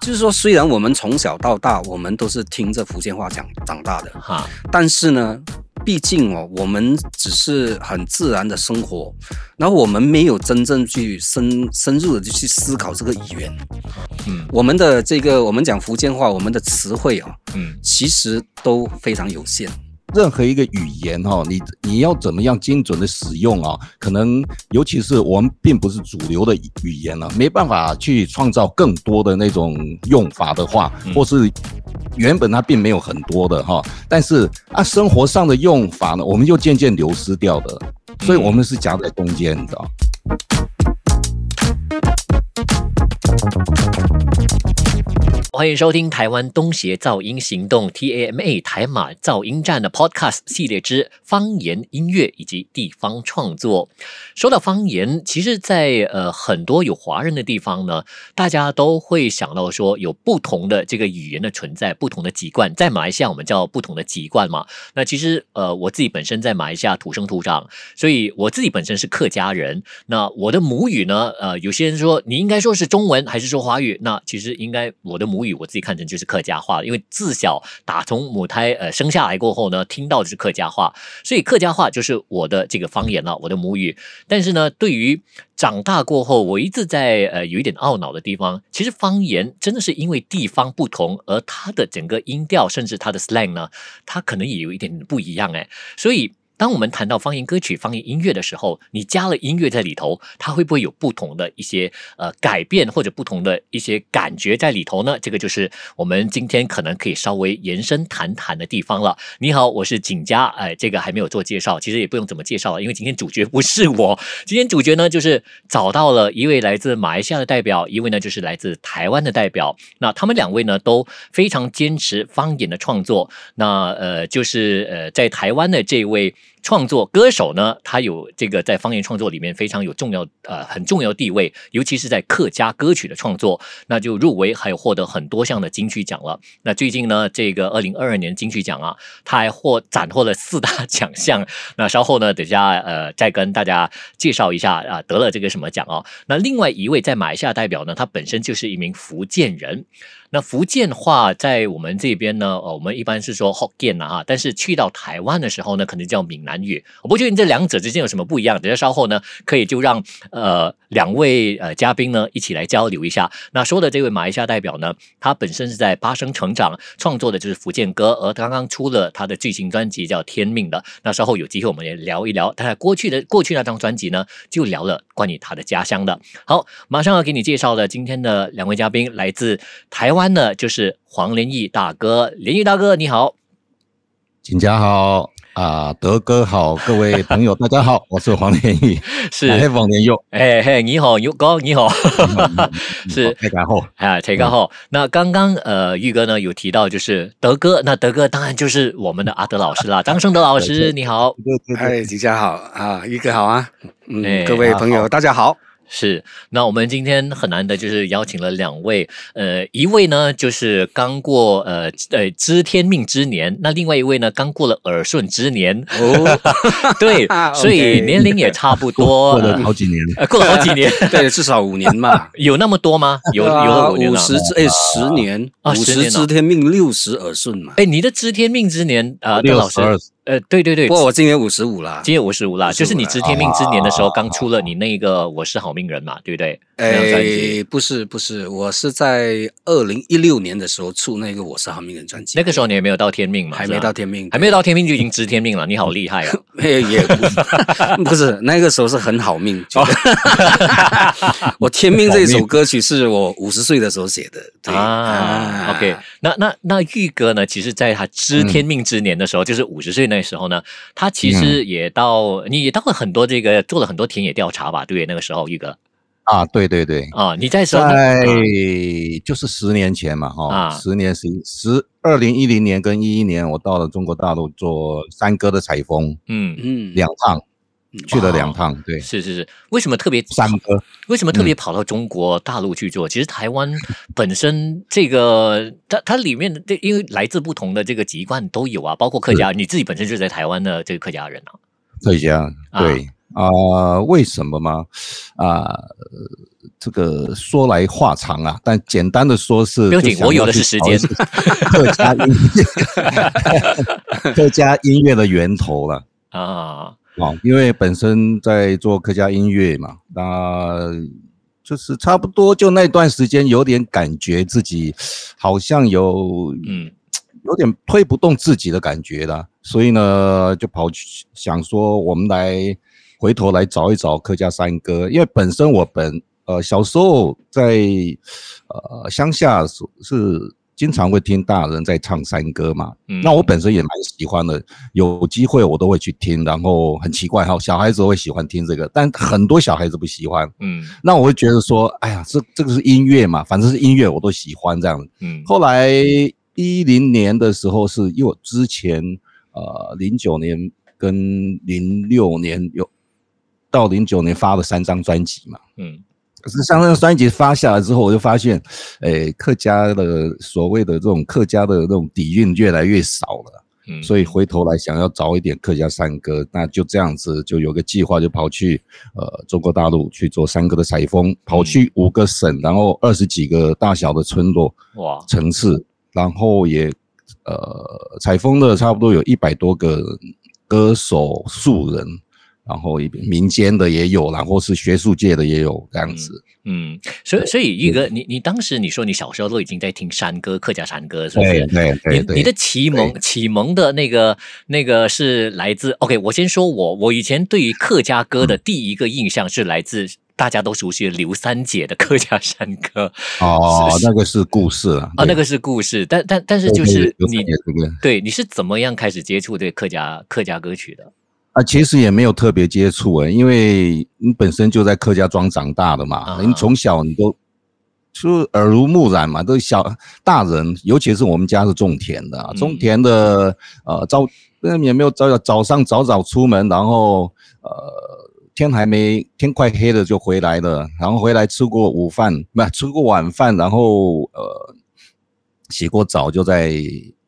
就是说，虽然我们从小到大，我们都是听着福建话讲长大的，哈，但是呢，毕竟哦，我们只是很自然的生活，然后我们没有真正去深深入的去思考这个语言，嗯，我们的这个我们讲福建话，我们的词汇啊，嗯，其实都非常有限。任何一个语言哈，你你要怎么样精准的使用啊？可能尤其是我们并不是主流的语言了，没办法去创造更多的那种用法的话，或是原本它并没有很多的哈，但是啊，生活上的用法呢，我们就渐渐流失掉的，所以我们是夹在中间，你知道。欢迎收听台湾东协噪音行动 TAMA 台马噪音站的 Podcast 系列之方言音乐以及地方创作。说到方言，其实在呃很多有华人的地方呢，大家都会想到说有不同的这个语言的存在，不同的籍贯。在马来西亚，我们叫不同的籍贯嘛。那其实呃我自己本身在马来西亚土生土长，所以我自己本身是客家人。那我的母语呢，呃有些人说你应该说是中文还是说华语？那其实应该我的母语。我自己看成就是客家话，因为自小打从母胎呃生下来过后呢，听到的是客家话，所以客家话就是我的这个方言了，我的母语。但是呢，对于长大过后，我一直在呃有一点懊恼的地方，其实方言真的是因为地方不同，而它的整个音调甚至它的 slang 呢，它可能也有一点不一样哎，所以。当我们谈到方言歌曲、方言音乐的时候，你加了音乐在里头，它会不会有不同的一些呃改变或者不同的一些感觉在里头呢？这个就是我们今天可能可以稍微延伸谈谈的地方了。你好，我是景佳，哎，这个还没有做介绍，其实也不用怎么介绍了，因为今天主角不是我，今天主角呢就是找到了一位来自马来西亚的代表，一位呢就是来自台湾的代表。那他们两位呢都非常坚持方言的创作。那呃，就是呃，在台湾的这位。创作歌手呢，他有这个在方言创作里面非常有重要呃很重要地位，尤其是在客家歌曲的创作，那就入围还有获得很多项的金曲奖了。那最近呢，这个二零二二年金曲奖啊，他还获斩获了四大奖项。那稍后呢，等下呃再跟大家介绍一下啊得了这个什么奖哦。那另外一位在马来西亚代表呢，他本身就是一名福建人。那福建话在我们这边呢，呃，我们一般是说福建啊，但是去到台湾的时候呢，可能叫闽南韩语。我不确定这两者之间有什么不一样，等下稍后呢，可以就让呃两位呃嘉宾呢一起来交流一下。那说的这位马来西亚代表呢，他本身是在巴生成长，创作的就是福建歌，而刚刚出了他的最新专辑叫《天命》的。那稍后有机会我们也聊一聊，他在过去的过去那张专辑呢，就聊了关于他的家乡的。好，马上要给你介绍的今天的两位嘉宾来自台湾。的，就是黄连义大哥，连义大哥你好，请家好啊，德哥好，各位朋友大家好，我是黄连义，是黄连佑，哎嘿，你好，牛哥你好，是大家好啊，大家好。那刚刚呃玉哥呢有提到就是德哥，那德哥当然就是我们的阿德老师啦，张胜德老师你好，哎大家好啊，玉哥好啊，嗯，各位朋友大家好。是，那我们今天很难得，就是邀请了两位，呃，一位呢就是刚过呃呃知天命之年，那另外一位呢刚过了耳顺之年哦，对，所以年龄也差不多，过了好几年，呃，过了好几年，对，至少五年嘛，有那么多吗？有有了五十哎十年，五十知天命，六十耳顺嘛，哎，你的知天命之年啊，邓老师。呃，对对对，不过我今年五十五啦，今年五十五啦，就是你知天命之年的时候，刚出了你那个我是好命人嘛，对不对？哎，不是不是，我是在二零一六年的时候出那个我是好命人专辑，那个时候你也没有到天命嘛，还没到天命，还没有到天命就已经知天命了，你好厉害啊！也也不是，那个时候是很好命，我天命这首歌曲是我五十岁的时候写的啊。OK，那那那玉哥呢？其实在他知天命之年的时候，就是五十岁那时候呢，他其实也到，你也到了很多这个做了很多田野调查吧？对，那个时候玉哥。啊，对对对，啊，你在说在就是十年前嘛，哈、啊，十年十十二零一零年跟一一年，我到了中国大陆做山歌的采风，嗯嗯，两趟，去了两趟，对，是是是，为什么特别？为什么特别跑到中国大陆去做？嗯、其实台湾本身这个它它里面的这，因为来自不同的这个籍贯都有啊，包括客家，你自己本身就是在台湾的这个客家人啊，客家，对。啊、呃，为什么吗？啊、呃，这个说来话长啊，但简单的说是，不用紧，我有的是时间。客家音乐，客家音乐的源头了 啊啊！因为本身在做客家音乐嘛，那就是差不多就那段时间有点感觉自己好像有嗯。有点推不动自己的感觉了，所以呢，就跑去想说，我们来回头来找一找客家山歌，因为本身我本呃小时候在呃乡下是是经常会听大人在唱山歌嘛，嗯，那我本身也蛮喜欢的，有机会我都会去听，然后很奇怪哈，小孩子会喜欢听这个，但很多小孩子不喜欢，嗯，那我会觉得说，哎呀，这这个是音乐嘛，反正是音乐我都喜欢这样，嗯，后来。一零年的时候是因为之前呃零九年跟零六年有到零九年发了三张专辑嘛，嗯，可是三张专辑发下来之后，我就发现，诶，客家的所谓的这种客家的这种底蕴越来越少了，嗯，所以回头来想要找一点客家山歌，那就这样子就有个计划，就跑去呃中国大陆去做山歌的采风，跑去五个省，然后二十几个大小的村落哇城市。然后也，呃，采风的差不多有一百多个歌手素人，然后一民间的也有，然后是学术界的也有这样子。嗯，嗯所以所以玉哥，你你当时你说你小时候都已经在听山歌，客家山歌，是不是？对对对，对。你你的启蒙启蒙的那个那个是来自 OK，我先说我我以前对于客家歌的第一个印象是来自。大家都熟悉的刘三姐的客家山歌 哦，那个是故事啊，啊，那个是故事，但但但是就是你对你是怎么样开始接触这个客家客家歌曲的？啊，其实也没有特别接触诶，因为你本身就在客家庄长大的嘛，啊、你从小你都就耳濡目染嘛，都小大人，尤其是我们家是种田的，种田的、嗯、呃早也没有早早上早早出门，然后呃。天还没天快黑了就回来了，然后回来吃过午饭，不吃过晚饭，然后呃洗过澡，就在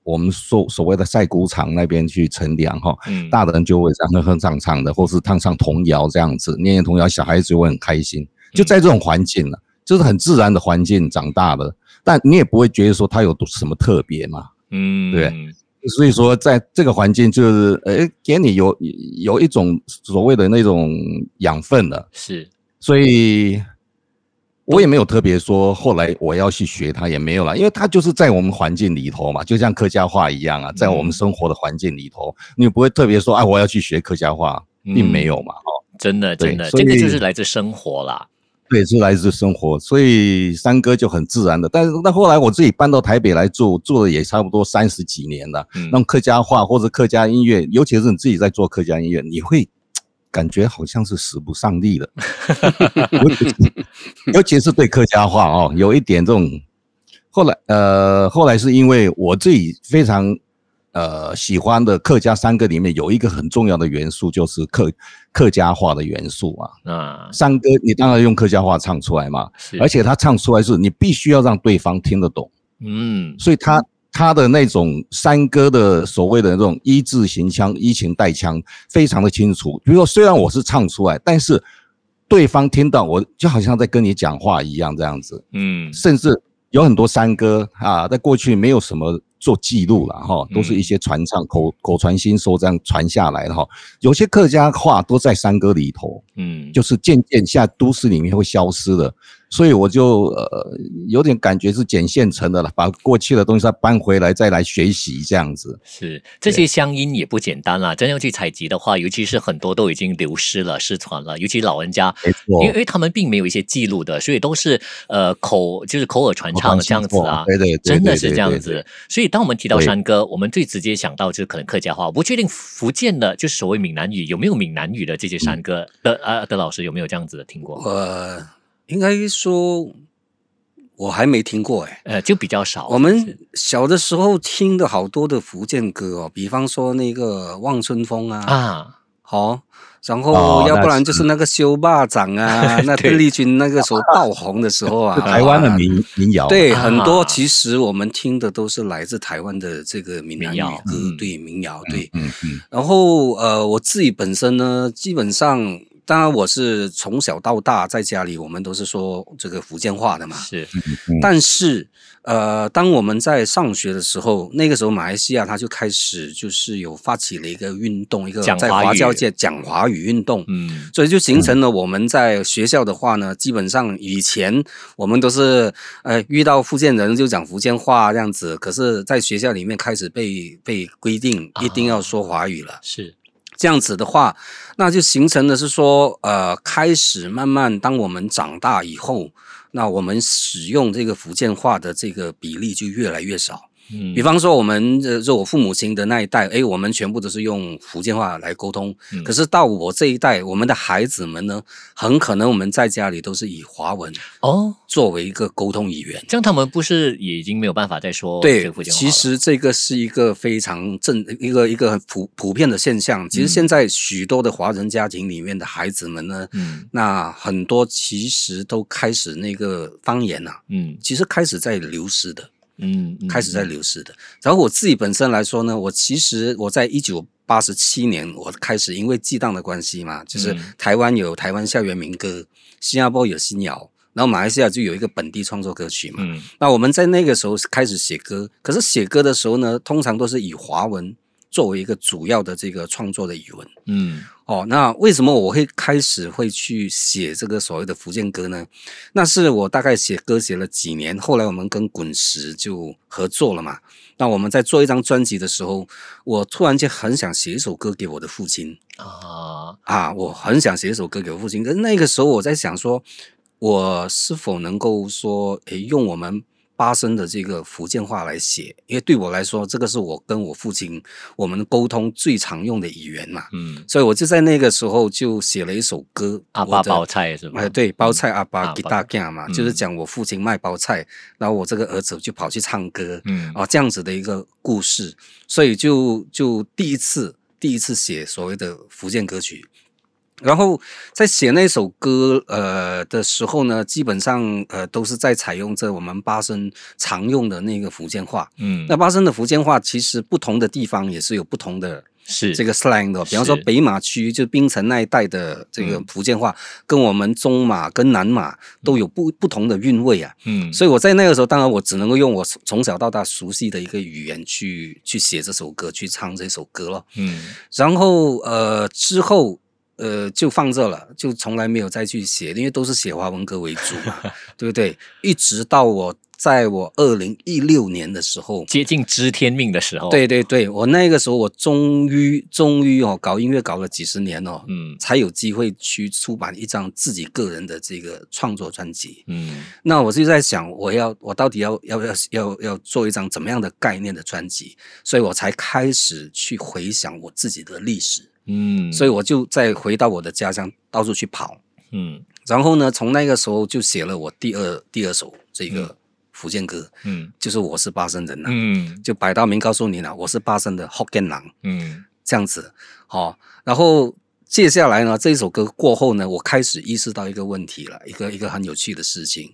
我们所所谓的晒谷场那边去乘凉哈。嗯，大人就会这样哼哼唱唱的，或是唱唱童谣这样子，念念童谣，小孩子就会很开心。就在这种环境了，就是很自然的环境长大的，但你也不会觉得说他有什么特别嘛。嗯，对。所以说，在这个环境，就是诶，给你有有一种所谓的那种养分了。是，所以我也没有特别说，后来我要去学它也没有啦，因为它就是在我们环境里头嘛，就像客家话一样啊，在我们生活的环境里头，你不会特别说，啊，我要去学客家话，并没有嘛。哦，真的，真的，这个就是来自生活啦。对，是来自生活，所以三哥就很自然的。但是那后来我自己搬到台北来住，住了也差不多三十几年了。嗯，那客家话或者客家音乐，尤其是你自己在做客家音乐，你会感觉好像是使不上力的。尤其尤其是对客家话哦，有一点这种。后来呃，后来是因为我自己非常。呃，喜欢的客家山歌里面有一个很重要的元素，就是客客家话的元素啊。啊，山歌你当然用客家话唱出来嘛，而且他唱出来是你必须要让对方听得懂。嗯，所以他他的那种山歌的所谓的那种一字行腔、一情带腔，非常的清楚。比如说，虽然我是唱出来，但是对方听到我就好像在跟你讲话一样这样子。嗯，甚至有很多山歌啊，在过去没有什么。做记录了哈，都是一些传唱、口口传心授这样传下来的哈。有些客家话都在山歌里头，嗯，就是渐渐现在都市里面会消失的。所以我就呃有点感觉是捡现成的了，把过去的东西再搬回来再来学习这样子。是这些乡音也不简单啦，真要去采集的话，尤其是很多都已经流失了、失传了，尤其老人家，因为因为他们并没有一些记录的，所以都是呃口就是口耳传唱这样子啊。对对，真的是这样子。所以当我们提到山歌，我们最直接想到就是可能客家话。我不确定福建的，就是所谓闽南语有没有闽南语的这些山歌的啊？的老师有没有这样子的听过？呃。应该说，我还没听过哎，呃，就比较少。我们小的时候听的好多的福建歌哦，比方说那个《望春风》啊，啊，好，然后要不然就是那个修霸掌啊，那邓丽君那个时候爆红的时候啊，台湾的民民谣，对，很多其实我们听的都是来自台湾的这个闽南语歌，对，民谣，对，嗯嗯。然后呃，我自己本身呢，基本上。当然我是从小到大在家里，我们都是说这个福建话的嘛。是，但是呃，当我们在上学的时候，那个时候马来西亚它就开始就是有发起了一个运动，一个在华教界讲华语运动。嗯，所以就形成了我们在学校的话呢，基本上以前我们都是呃遇到福建人就讲福建话这样子，可是在学校里面开始被被规定一定要说华语了。啊、是。这样子的话，那就形成的是说，呃，开始慢慢，当我们长大以后，那我们使用这个福建话的这个比例就越来越少。嗯，比方说我们呃，就我父母亲的那一代，诶，我们全部都是用福建话来沟通。嗯，可是到我这一代，我们的孩子们呢，很可能我们在家里都是以华文哦作为一个沟通语言。这样他们不是也已经没有办法再说对福建话？其实这个是一个非常正一个一个很普普遍的现象。其实现在许多的华人家庭里面的孩子们呢，嗯，那很多其实都开始那个方言呐，嗯，其实开始在流失的。嗯，开始在流失的。然后我自己本身来说呢，我其实我在一九八十七年，我开始因为激荡的关系嘛，就是台湾有台湾校园民歌，新加坡有新谣，然后马来西亚就有一个本地创作歌曲嘛。嗯，那我们在那个时候开始写歌，可是写歌的时候呢，通常都是以华文。作为一个主要的这个创作的语文，嗯，哦，那为什么我会开始会去写这个所谓的福建歌呢？那是我大概写歌写了几年，后来我们跟滚石就合作了嘛。那我们在做一张专辑的时候，我突然间很想写一首歌给我的父亲啊啊！我很想写一首歌给我父亲，可是那个时候我在想说，我是否能够说，诶，用我们。巴生的这个福建话来写，因为对我来说，这个是我跟我父亲我们沟通最常用的语言嘛。嗯，所以我就在那个时候就写了一首歌，阿爸包菜是吗？哎，对，包菜阿爸给大家嘛，就是讲我父亲卖包菜，然后我这个儿子就跑去唱歌，嗯，啊，这样子的一个故事，所以就就第一次第一次写所谓的福建歌曲。然后在写那首歌呃的时候呢，基本上呃都是在采用着我们巴生常用的那个福建话。嗯，那巴生的福建话其实不同的地方也是有不同的，是这个 slang 的。比方说北马区就槟城那一带的这个福建话，跟我们中马跟南马都有不不同的韵味啊。嗯，所以我在那个时候，当然我只能够用我从小到大熟悉的一个语言去去写这首歌，去唱这首歌了。嗯，然后呃之后。呃，就放这了，就从来没有再去写，因为都是写华文歌为主嘛，对不对？一直到我在我二零一六年的时候，接近知天命的时候，对对对，我那个时候我终于终于哦，搞音乐搞了几十年哦，嗯，才有机会去出版一张自己个人的这个创作专辑，嗯，那我就在想，我要我到底要要要要要做一张怎么样的概念的专辑，所以我才开始去回想我自己的历史。嗯，所以我就再回到我的家乡，到处去跑。嗯，然后呢，从那个时候就写了我第二第二首这个福建歌。嗯，就是我是巴生人了。嗯，就摆到明告诉你了，我是巴生的福建人。嗯，这样子。好、哦，然后接下来呢，这一首歌过后呢，我开始意识到一个问题了，一个一个很有趣的事情，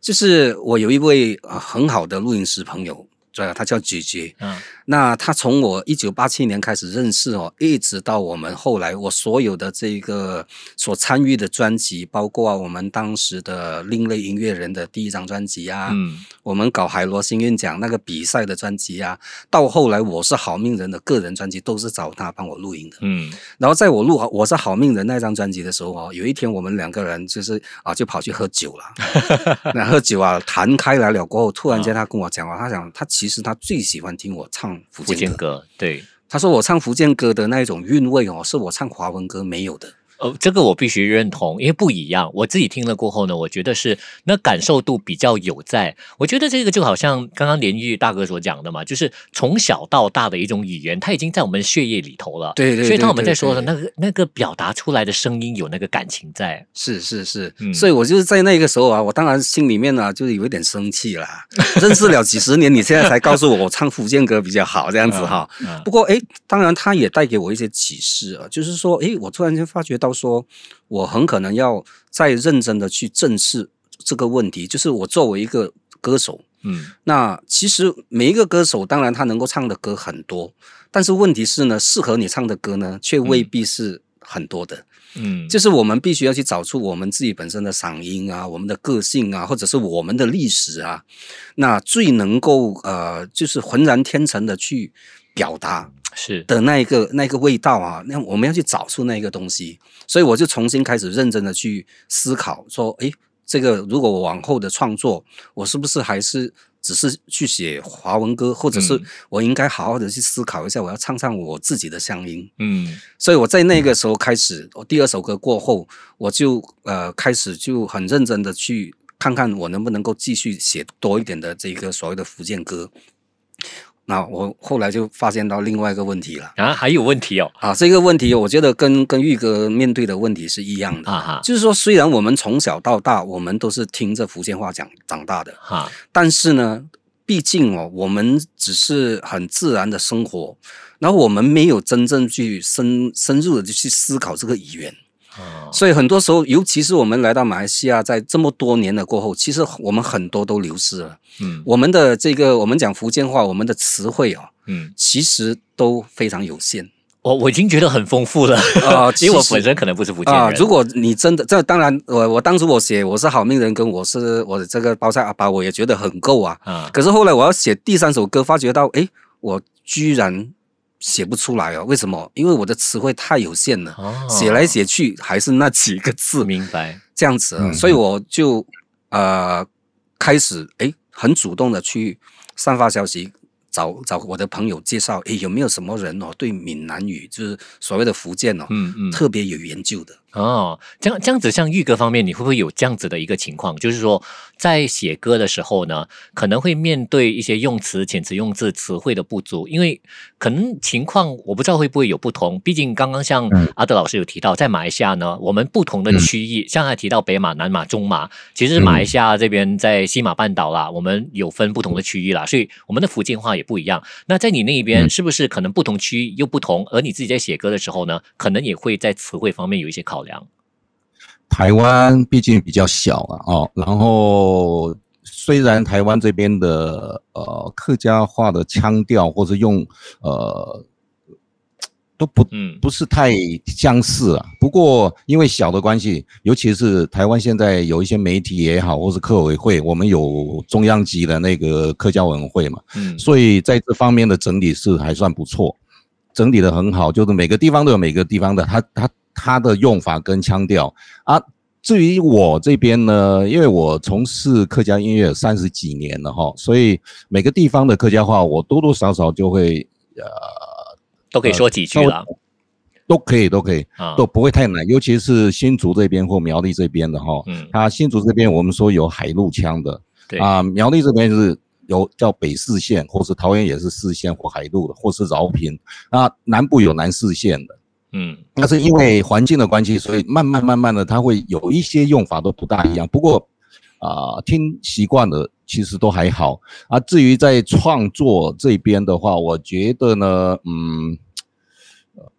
就是我有一位啊很好的录音师朋友。对啊，他叫姐姐。嗯，那他从我一九八七年开始认识哦，一直到我们后来，我所有的这个所参与的专辑，包括我们当时的另类音乐人的第一张专辑啊，嗯，我们搞海螺星韵奖那个比赛的专辑啊，到后来我是好命人的个人专辑都是找他帮我录音的。嗯，然后在我录我是好命人那张专辑的时候哦，有一天我们两个人就是啊，就跑去喝酒了。那喝酒啊，谈开来了过后，突然间他跟我讲话，他讲他。其实他最喜欢听我唱福建歌，对，他说我唱福建歌的那一种韵味哦，是我唱华文歌没有的。呃，这个我必须认同，因为不一样。我自己听了过后呢，我觉得是那感受度比较有在。我觉得这个就好像刚刚连玉大哥所讲的嘛，就是从小到大的一种语言，它已经在我们血液里头了。对对，对，对，对，对。所以当我们在说的那个那个表达出来的声音有那个感情在。是是是，嗯。所以我就是在那个时候啊，我当然心里面呢、啊、就是有一点生气啦。认识了几十年，你现在才告诉我我唱福建歌比较好这样子哈。嗯嗯、不过哎，当然他也带给我一些启示啊，就是说哎，我突然间发觉到说，我很可能要再认真的去正视这个问题，就是我作为一个歌手，嗯，那其实每一个歌手，当然他能够唱的歌很多，但是问题是呢，适合你唱的歌呢，却未必是很多的。嗯，就是我们必须要去找出我们自己本身的嗓音啊，我们的个性啊，或者是我们的历史啊，那最能够呃，就是浑然天成的去表达是的那一个那个味道啊，那我们要去找出那个东西，所以我就重新开始认真的去思考，说，诶，这个如果我往后的创作，我是不是还是。只是去写华文歌，或者是我应该好好的去思考一下，我要唱唱我自己的乡音。嗯，所以我在那个时候开始，我第二首歌过后，我就呃开始就很认真的去看看我能不能够继续写多一点的这个所谓的福建歌。那我后来就发现到另外一个问题了。啊，还有问题哦。啊，这个问题我觉得跟跟玉哥面对的问题是一样的。啊哈，就是说虽然我们从小到大我们都是听着福建话讲长大的哈，但是呢，毕竟哦，我们只是很自然的生活，然后我们没有真正去深深入的去思考这个语言。所以很多时候，尤其是我们来到马来西亚，在这么多年的过后，其实我们很多都流失了。嗯，我们的这个我们讲福建话，我们的词汇哦，嗯，其实都非常有限。我我已经觉得很丰富了啊，其实我本身可能不是福建人。啊，如果你真的这当然，我我当时我写我是好命人，跟我是我的这个包菜阿爸，我也觉得很够啊。啊，可是后来我要写第三首歌，发觉到哎，我居然。写不出来哦，为什么？因为我的词汇太有限了，写来写去还是那几个字，明白？这样子，所以我就呃开始哎，很主动的去散发消息。找找我的朋友介绍，诶，有没有什么人哦，对闽南语就是所谓的福建哦，嗯嗯，特别有研究的哦。这样这样子，像玉哥方面，你会不会有这样子的一个情况？就是说，在写歌的时候呢，可能会面对一些用词、遣词用字、词汇的不足，因为可能情况我不知道会不会有不同。毕竟刚刚像阿德老师有提到，在马来西亚呢，我们不同的区域，像他提到北马、南马、中马，其实马来西亚这边在西马半岛啦，我们有分不同的区域啦，所以我们的福建话也。不一样，那在你那边是不是可能不同区域又不同？嗯、而你自己在写歌的时候呢，可能也会在词汇方面有一些考量。台湾毕竟比较小啊，哦，然后虽然台湾这边的呃客家话的腔调或者用呃。都不不是太相似啊。不过因为小的关系，尤其是台湾现在有一些媒体也好，或是客委会，我们有中央级的那个客家委员会嘛，嗯，所以在这方面的整理是还算不错，整理的很好，就是每个地方都有每个地方的他他他的用法跟腔调啊。至于我这边呢，因为我从事客家音乐三十几年了哈，所以每个地方的客家话我多多少少就会呃。都可以说几句了，呃，都可以，都可以，啊，都不会太难。尤其是新竹这边或苗栗这边的哈，嗯，它新竹这边我们说有海陆腔的，对啊，苗栗这边是有叫北四县，或是桃园也是四县或海陆的，或是饶平，啊南部有南四县的，嗯，那是因为环境的关系，所以慢慢慢慢的，它会有一些用法都不大一样。不过啊，听习惯了。其实都还好啊。至于在创作这边的话，我觉得呢，嗯，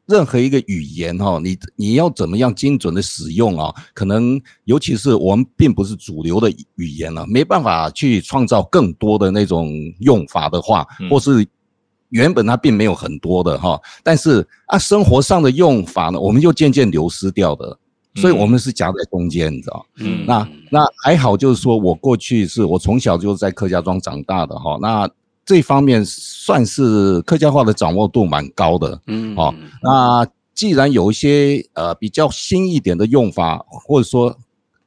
任何一个语言哈，你你要怎么样精准的使用啊？可能尤其是我们并不是主流的语言了，没办法去创造更多的那种用法的话，或是原本它并没有很多的哈，但是啊，生活上的用法呢，我们就渐渐流失掉的。所以我们是夹在中间，你知道？嗯，那那还好，就是说我过去是我从小就在客家庄长大的哈，那这方面算是客家话的掌握度蛮高的，嗯，哦，那既然有一些呃比较新一点的用法，或者说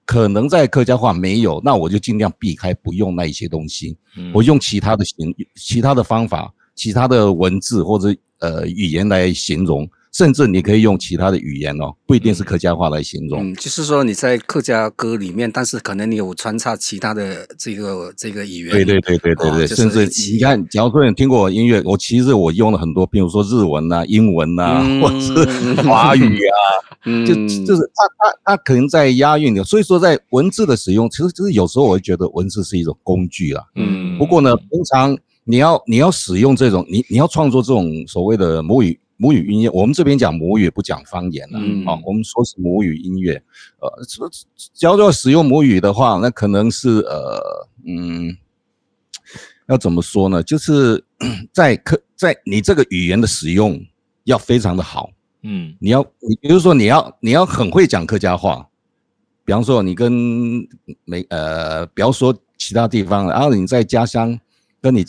可能在客家话没有，那我就尽量避开不用那一些东西，我用其他的形、其他的方法、其他的文字或者呃语言来形容。甚至你可以用其他的语言哦，不一定是客家话来形容。嗯，就是说你在客家歌里面，但是可能你有穿插其他的这个这个语言。对对对对对对，甚至你看，假如说你听过我音乐，我其实我用了很多，比如说日文啊、英文啊，或者是华语啊，就就是它它它可能在押韵的。所以说在文字的使用，其实就是有时候我会觉得文字是一种工具啊。嗯。不过呢，平常你要你要使用这种，你你要创作这种所谓的母语。母语音乐，我们这边讲母语不讲方言了，嗯，好，我们说是母语音乐，呃，说只要要使用母语的话，那可能是呃，嗯，要怎么说呢？就是 在可在你这个语言的使用要非常的好，嗯，你要，你比如说你要你要很会讲客家话，比方说你跟没呃，不要说其他地方，然后你在家乡跟你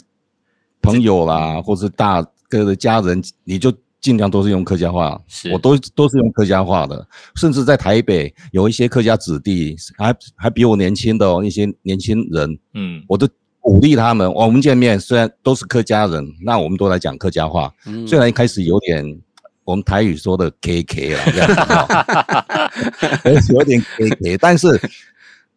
朋友啦，或是大哥的家人，你就尽量都是用客家话。是，我都都是用客家话的，甚至在台北有一些客家子弟，还还比我年轻的哦，一些年轻人，嗯，我都鼓励他们，我们见面虽然都是客家人，那我们都来讲客家话，嗯，虽然一开始有点。我们台语说的 “K K” 了，这样子，有点 K K，但是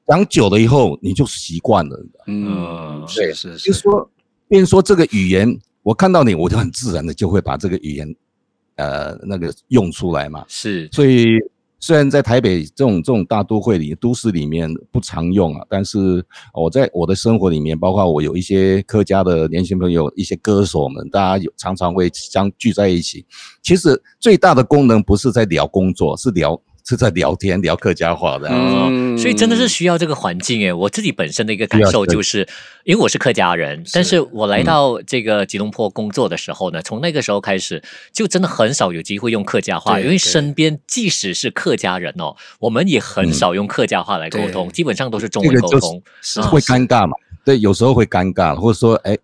讲久了以后你就习惯了。嗯，是是是，就是说，变说这个语言，我看到你，我就很自然的就会把这个语言，呃，那个用出来嘛。是，所以。虽然在台北这种这种大都会里都市里面不常用啊，但是我在我的生活里面，包括我有一些客家的年轻朋友，一些歌手们，大家有常常会相聚在一起。其实最大的功能不是在聊工作，是聊。是在聊天聊客家话的，嗯，所以真的是需要这个环境诶。我自己本身的一个感受就是，因为我是客家人，但是我来到这个吉隆坡工作的时候呢，从那个时候开始，就真的很少有机会用客家话，因为身边即使是客家人哦，我们也很少用客家话来沟通，基本上都是中文沟通，是会尴尬嘛？对，有时候会尴尬，或者说，哎。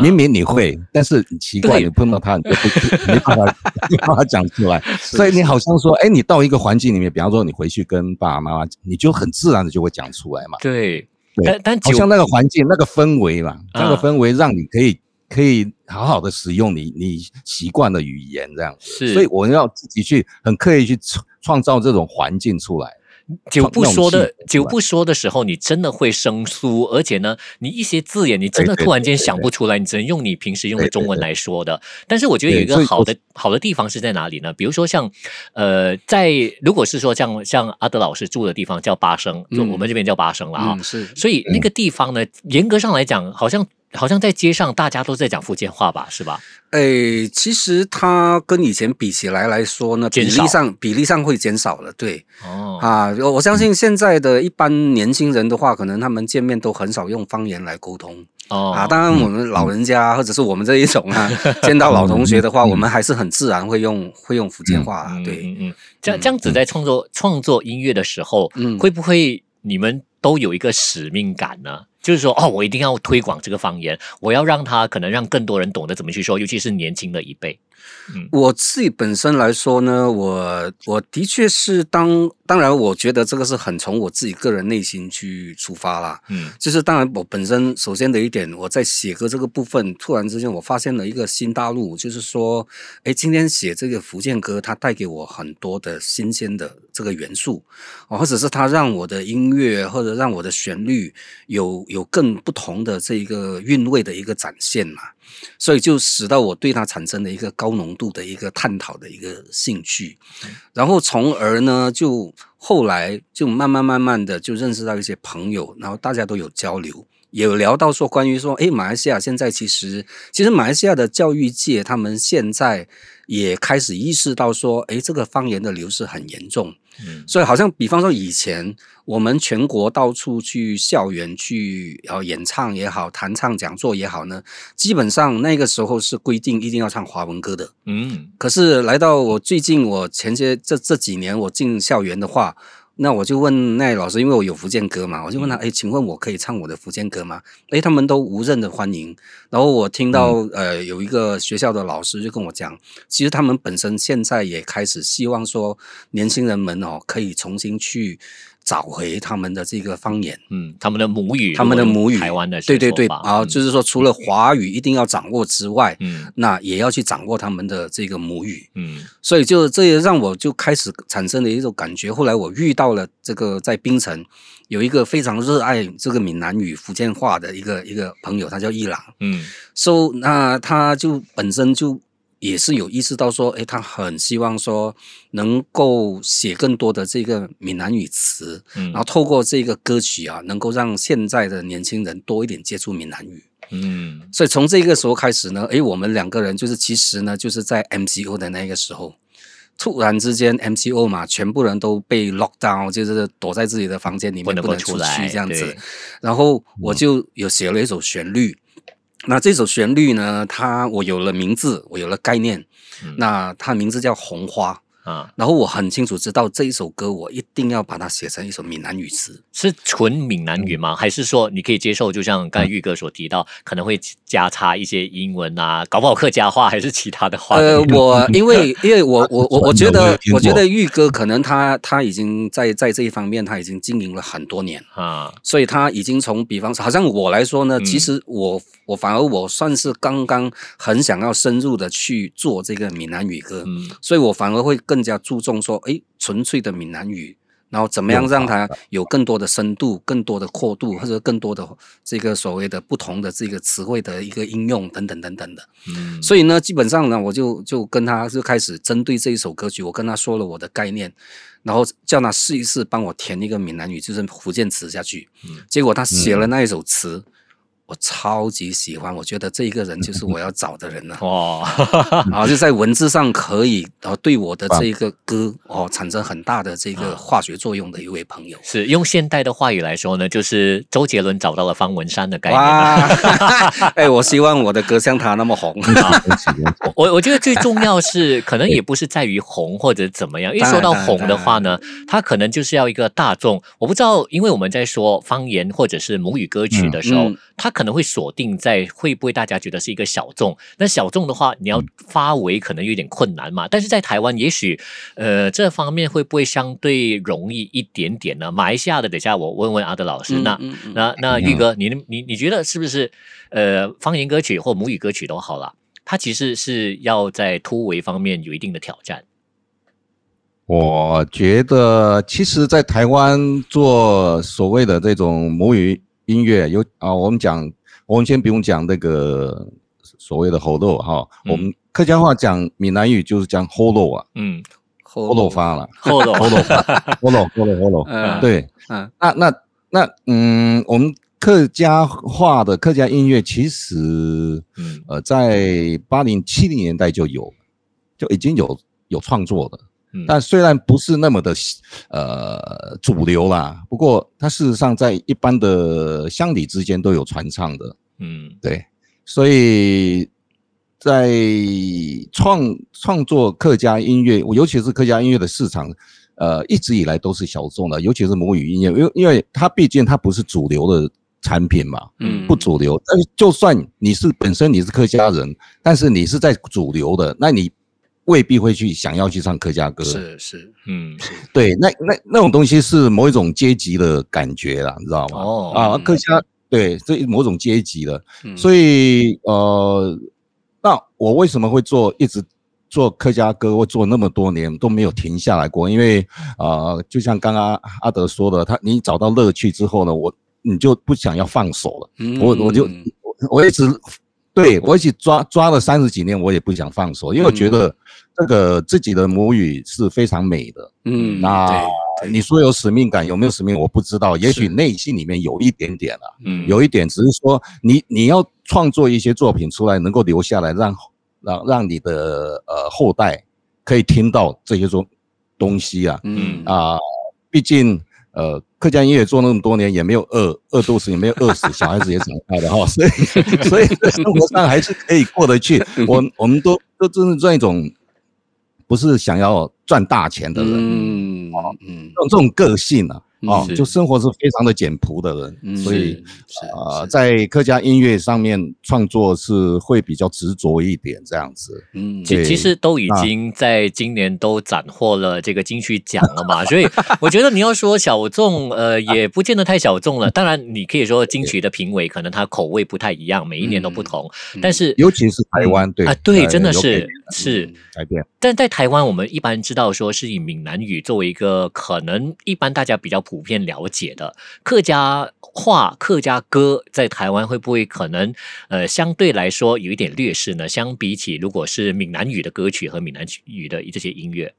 明明你会，嗯、但是你奇怪，你碰到他，你就不没办法没办法讲出来。所以你好像说，哎，你到一个环境里面，比方说你回去跟爸爸妈妈，你就很自然的就会讲出来嘛。对，对但但好像那个环境、那个氛围嘛，那个氛围让你可以可以好好的使用你你习惯的语言这样。是，所以我要自己去很刻意去创创造这种环境出来。久不说的，久不说的时候，你真的会生疏，而且呢，你一些字眼，你真的突然间想不出来，你只能用你平时用的中文来说的。但是我觉得有一个好的好的地方是在哪里呢？比如说像，呃，在如果是说像像阿德老师住的地方叫巴生，就我们这边叫巴生了啊，是，所以那个地方呢，严格上来讲，好像。好像在街上大家都在讲福建话吧，是吧？诶、欸，其实它跟以前比起来来说呢，比例上比例上会减少了。对，哦，啊，我相信现在的一般年轻人的话，可能他们见面都很少用方言来沟通。哦，啊，当然我们老人家、嗯、或者是我们这一种啊，见到老同学的话，嗯、我们还是很自然会用会用福建话。啊、对，嗯嗯，这样这样子在创作创作音乐的时候，嗯，会不会你们都有一个使命感呢？就是说，哦，我一定要推广这个方言，我要让他可能让更多人懂得怎么去说，尤其是年轻的一辈。嗯，我自己本身来说呢，我我的确是当，当然，我觉得这个是很从我自己个人内心去出发啦。嗯，就是当然，我本身首先的一点，我在写歌这个部分，突然之间我发现了一个新大陆，就是说，哎，今天写这个福建歌，它带给我很多的新鲜的这个元素，或者是它让我的音乐或者让我的旋律有有更不同的这一个韵味的一个展现嘛。所以就使到我对它产生了一个高浓度的一个探讨的一个兴趣，然后从而呢，就后来就慢慢慢慢的就认识到一些朋友，然后大家都有交流，也有聊到说关于说，诶，马来西亚现在其实其实马来西亚的教育界，他们现在也开始意识到说，诶，这个方言的流失很严重。嗯，所以好像比方说以前我们全国到处去校园去然后演唱也好，弹唱讲座也好呢，基本上那个时候是规定一定要唱华文歌的。嗯，可是来到我最近我前些这这几年我进校园的话。那我就问那位老师，因为我有福建歌嘛，我就问他，哎，请问我可以唱我的福建歌吗？哎，他们都无任的欢迎。然后我听到，嗯、呃，有一个学校的老师就跟我讲，其实他们本身现在也开始希望说，年轻人们哦，可以重新去。找回他们的这个方言，嗯，他们的母语，他们的母语，台湾的，对对对，啊、嗯，就是说除了华语一定要掌握之外，嗯，那也要去掌握他们的这个母语，嗯，所以就这也让我就开始产生了一种感觉。后来我遇到了这个在槟城有一个非常热爱这个闽南语、福建话的一个一个朋友，他叫伊朗，嗯，，so 那他就本身就。也是有意识到说，诶，他很希望说能够写更多的这个闽南语词，嗯，然后透过这个歌曲啊，能够让现在的年轻人多一点接触闽南语，嗯，所以从这个时候开始呢，诶，我们两个人就是其实呢，就是在 MCO 的那个时候，突然之间 MCO 嘛，全部人都被 lock down，就是躲在自己的房间里面不能出去这样子，然后我就有写了一首旋律。那这首旋律呢，它我有了名字，我有了概念。嗯、那它的名字叫《红花》，啊，然后我很清楚知道这一首歌，我一定要把它写成一首闽南语词，是纯闽南语吗？嗯、还是说你可以接受，就像刚才玉哥所提到，嗯、可能会加插一些英文啊，搞不好客家话还是其他的话？呃，我因为因为我 我我我觉得我觉得玉哥可能他他已经在在这一方面他已经经营了很多年啊，所以他已经从比方说，好像我来说呢，嗯、其实我我反而我算是刚刚很想要深入的去做这个闽南语歌，嗯、所以我反而会更加注重说，哎，纯粹的闽南语，然后怎么样让它有更多的深度、更多的阔度，或者更多的这个所谓的不同的这个词汇的一个应用等等等等的。嗯，所以呢，基本上呢，我就就跟他就开始针对这一首歌曲，我跟他说了我的概念，然后叫他试一试帮我填一个闽南语，就是福建词下去。嗯，结果他写了那一首词。嗯我超级喜欢，我觉得这一个人就是我要找的人了。哇，然后就在文字上可以，然后对我的这一个歌哦产生很大的这个化学作用的一位朋友。是用现代的话语来说呢，就是周杰伦找到了方文山的概念。哎，我希望我的歌像他那么红。我我觉得最重要是，可能也不是在于红或者怎么样，一说到红的话呢，他可能就是要一个大众。我不知道，因为我们在说方言或者是母语歌曲的时候，他。可能会锁定在会不会大家觉得是一个小众？那小众的话，你要发围可能有点困难嘛。但是在台湾，也许呃这方面会不会相对容易一点点呢？马来西亚的，等下我问问阿德老师。那那那玉哥，你你你觉得是不是呃方言歌曲或母语歌曲都好了？它其实是要在突围方面有一定的挑战。我觉得，其实，在台湾做所谓的这种母语。音乐有啊，我们讲，我们先不用讲那个所谓的喉咙哈，我们客家话讲闽南语就是讲喉咙啊，嗯，喉咙发了，喉咙。喉咙 喉咙喉咙喉咙，嗯，对，嗯，那那那嗯，我们客家话的客家音乐其实，嗯。呃，在八零七零年代就有，就已经有有创作的。但虽然不是那么的呃主流啦，不过它事实上在一般的乡里之间都有传唱的，嗯，对，所以在创创作客家音乐，尤其是客家音乐的市场，呃，一直以来都是小众的，尤其是母语音乐，因为因为它毕竟它不是主流的产品嘛，嗯，不主流。但是就算你是本身你是客家人，但是你是在主流的，那你。未必会去想要去唱客家歌，是是，嗯，对，那那那种东西是某一种阶级的感觉啦，你知道吗？哦，啊，客家，对，这某种阶级。的，所以呃，那我为什么会做一直做客家歌，我做那么多年都没有停下来过？因为啊、呃，就像刚刚阿德说的，他你找到乐趣之后呢，我你就不想要放手了，我我就我一直。对，我一起抓抓了三十几年，我也不想放手，因为我觉得这个自己的母语是非常美的。嗯，那你说有使命感，有没有使命？我不知道，也许内心里面有一点点啊。嗯，有一点，只是说你你要创作一些作品出来，能够留下来让，让让让你的呃后代可以听到这些东东西啊。嗯啊，毕竟。呃，客家音乐做那么多年，也没有饿饿肚子，也没有饿死，小孩子也长大的哈，所以 所以生活上还是可以过得去。我我们都都真是这种，不是想要赚大钱的人，嗯嗯，这种这种个性啊。哦，就生活是非常的简朴的人，嗯、所以啊，在客家音乐上面创作是会比较执着一点这样子。嗯，其其实都已经在今年都斩获了这个金曲奖了嘛，所以我觉得你要说小众，呃，也不见得太小众了。当然，你可以说金曲的评委可能他口味不太一样，每一年都不同。但是，尤其是台湾，对啊，对，真的是是改变。但在台湾，我们一般知道说是以闽南语作为一个可能一般大家比较普。普遍了解的客家话、客家歌，在台湾会不会可能呃相对来说有一点劣势呢？相比起如果是闽南语的歌曲和闽南语的这些音乐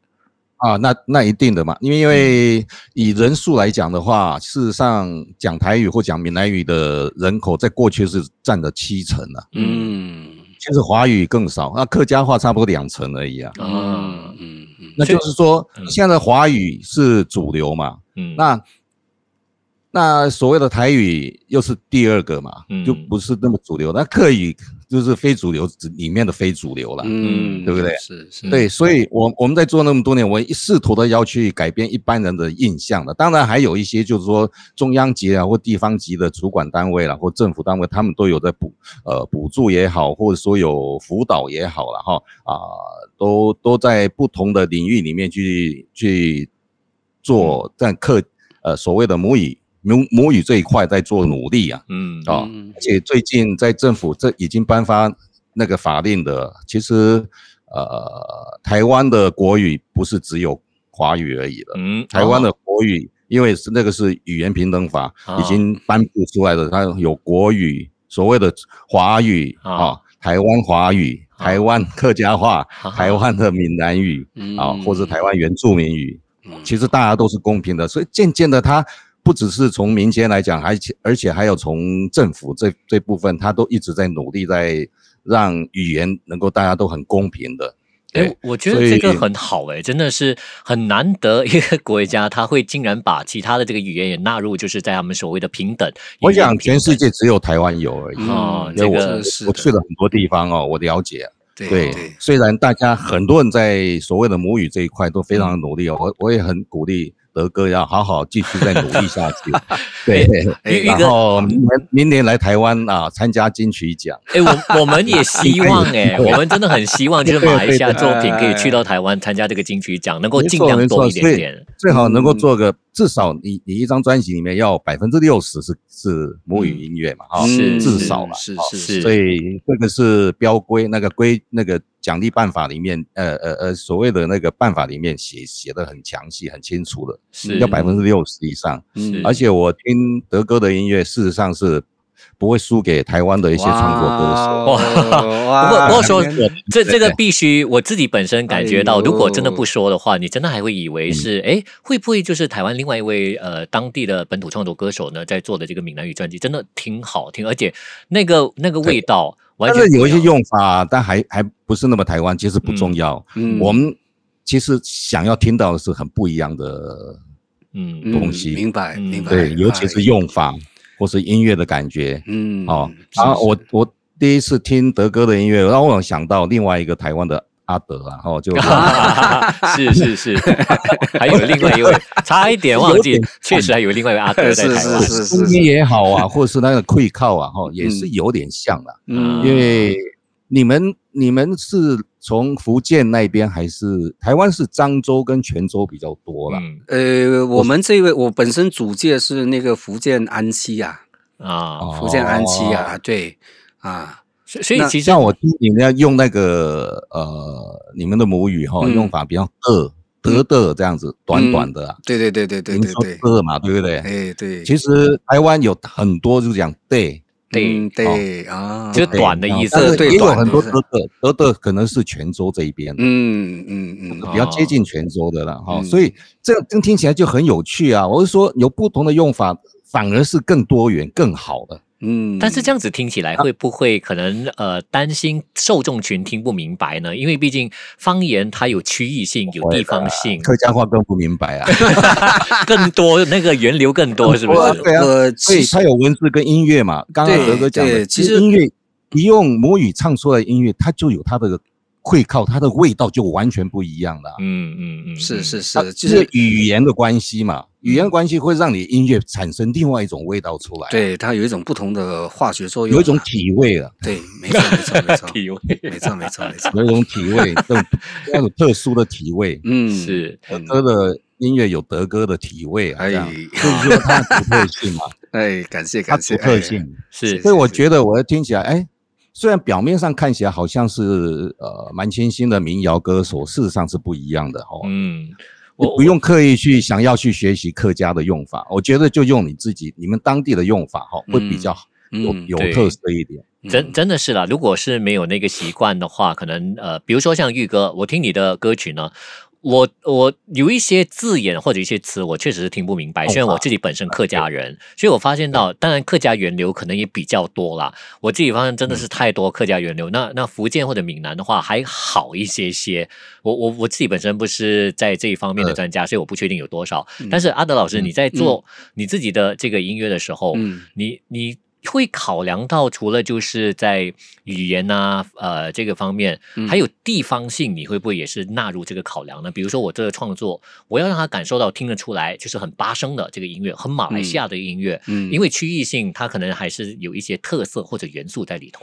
啊，那那一定的嘛，因为因为以人数来讲的话，事实上讲台语或讲闽南语的人口在过去是占了七成啊。嗯，其实华语更少，那客家话差不多两成而已啊。嗯嗯嗯，那就是说现在华语是主流嘛。嗯，那那所谓的台语又是第二个嘛，嗯，就不是那么主流。那客语就是非主流里面的非主流了，嗯，对不对？是是，对，所以我我们在做那么多年，我试图的要去改变一般人的印象的。当然还有一些就是说中央级啊或地方级的主管单位啦，或政府单位，他们都有在补呃补助也好，或者说有辅导也好了哈啊，都都在不同的领域里面去去做在课呃所谓的母语。母母语这一块在做努力啊，嗯。啊，而且最近在政府这已经颁发那个法令的，其实呃，台湾的国语不是只有华语而已了，嗯，台湾的国语，因为是那个是语言平等法已经颁布出来的，它有国语，所谓的华语啊，台湾华语、台湾客家话、台湾的闽南语啊，或者台湾原住民语，其实大家都是公平的，所以渐渐的它。不只是从民间来讲，而且而且还有从政府这这部分，他都一直在努力，在让语言能够大家都很公平的。哎，我觉得这个很好哎，真的是很难得一个国家，他会竟然把其他的这个语言也纳入，就是在他们所谓的平等。我想全世界只有台湾有而已。哦，这个我去了很多地方哦，我了解。对，虽然大家很多人在所谓的母语这一块都非常的努力哦，我我也很鼓励。德哥要好好继续再努力下去，对，然后明年明年来台湾啊参加金曲奖。哎，我我们也希望 哎，我们真的很希望，就是马来西亚作品可以去到台湾参加这个金曲奖，能够尽量多一点点，最好能够做个至少你你一张专辑里面要百分之六十是是母语音乐嘛，啊，是至少嘛，是是是，所以这个是标规那个规那个。奖励办法里面，呃呃呃，所谓的那个办法里面写写的很详细、很清楚的，是要百分之六十以上。嗯，而且我听德哥的音乐，事实上是不会输给台湾的一些创作歌手。哇，不过不过说，这这个必须我自己本身感觉到，如果真的不说的话，你真的还会以为是，哎，会不会就是台湾另外一位呃当地的本土创作歌手呢，在做的这个闽南语专辑，真的挺好听，而且那个那个味道。完全有一些用法，但还还不是那么台湾，其实不重要。嗯，我们其实想要听到的是很不一样的嗯东西。明白，明白。对，尤其是用法或是音乐的感觉。嗯，哦，然后我我第一次听德哥的音乐，让我想到另外一个台湾的。阿德啊，哦，就是 是是，还有另外一位，差一点忘记，确实还有另外一位阿德在台湾，声音也好啊，或者是那个会靠啊，哈，也是有点像的。嗯，因为你们你们是从福建那边，还是台湾是漳州跟泉州比较多了？呃，我们这位我本身祖籍是那个福建安溪啊，啊，福建安溪啊，对，啊。所以其实像我听你们要用那个呃，你们的母语哈，用法比较的得的这样子，短短的啊。对对对对对对对。的嘛，对不对？哎对。其实台湾有很多就是讲对对对啊，就短的意思。对也有很多德的德的可能是泉州这一边。嗯嗯嗯，比较接近泉州的了哈。所以这这听起来就很有趣啊！我是说有不同的用法，反而是更多元、更好的。嗯，但是这样子听起来会不会可能呃担心受众群听不明白呢？因为毕竟方言它有区域性，有地方性，客家话更不明白啊，更多那个源流更多 是不是？对啊，所以它有文字跟音乐嘛。刚刚德哥讲的，其实音乐你用母语唱出来的音乐，它就有它的。会靠它的味道就完全不一样了。嗯嗯嗯，是是是，就是语言的关系嘛，语言关系会让你音乐产生另外一种味道出来。对，它有一种不同的化学作用，有一种体味了。对，没错没错没错，体味，没错没错没错，有一种体味，这种 那种特殊的体味。嗯，是德哥的音乐有德哥的体味啊，这样就是说它独特性嘛。哎，感谢感谢，独特性是，所以我觉得我听起来，哎。虽然表面上看起来好像是呃蛮清新的民谣歌手，事实上是不一样的哦。嗯，我不用刻意去想要去学习客家的用法，我觉得就用你自己你们当地的用法哈，会比较有有特色一点。真真的是啦，如果是没有那个习惯的话，可能呃，比如说像玉哥，我听你的歌曲呢。我我有一些字眼或者一些词，我确实是听不明白。虽然我自己本身客家人，所以我发现到，当然客家源流可能也比较多啦。我自己发现真的是太多客家源流。那那福建或者闽南的话还好一些些。我我我自己本身不是在这一方面的专家，所以我不确定有多少。但是阿德老师，你在做你自己的这个音乐的时候，你你。会考量到除了就是在语言啊，呃，这个方面，还有地方性，你会不会也是纳入这个考量呢？比如说我这个创作，我要让他感受到听得出来，就是很巴生的这个音乐，很马来西亚的音乐，嗯，因为区域性，它可能还是有一些特色或者元素在里头。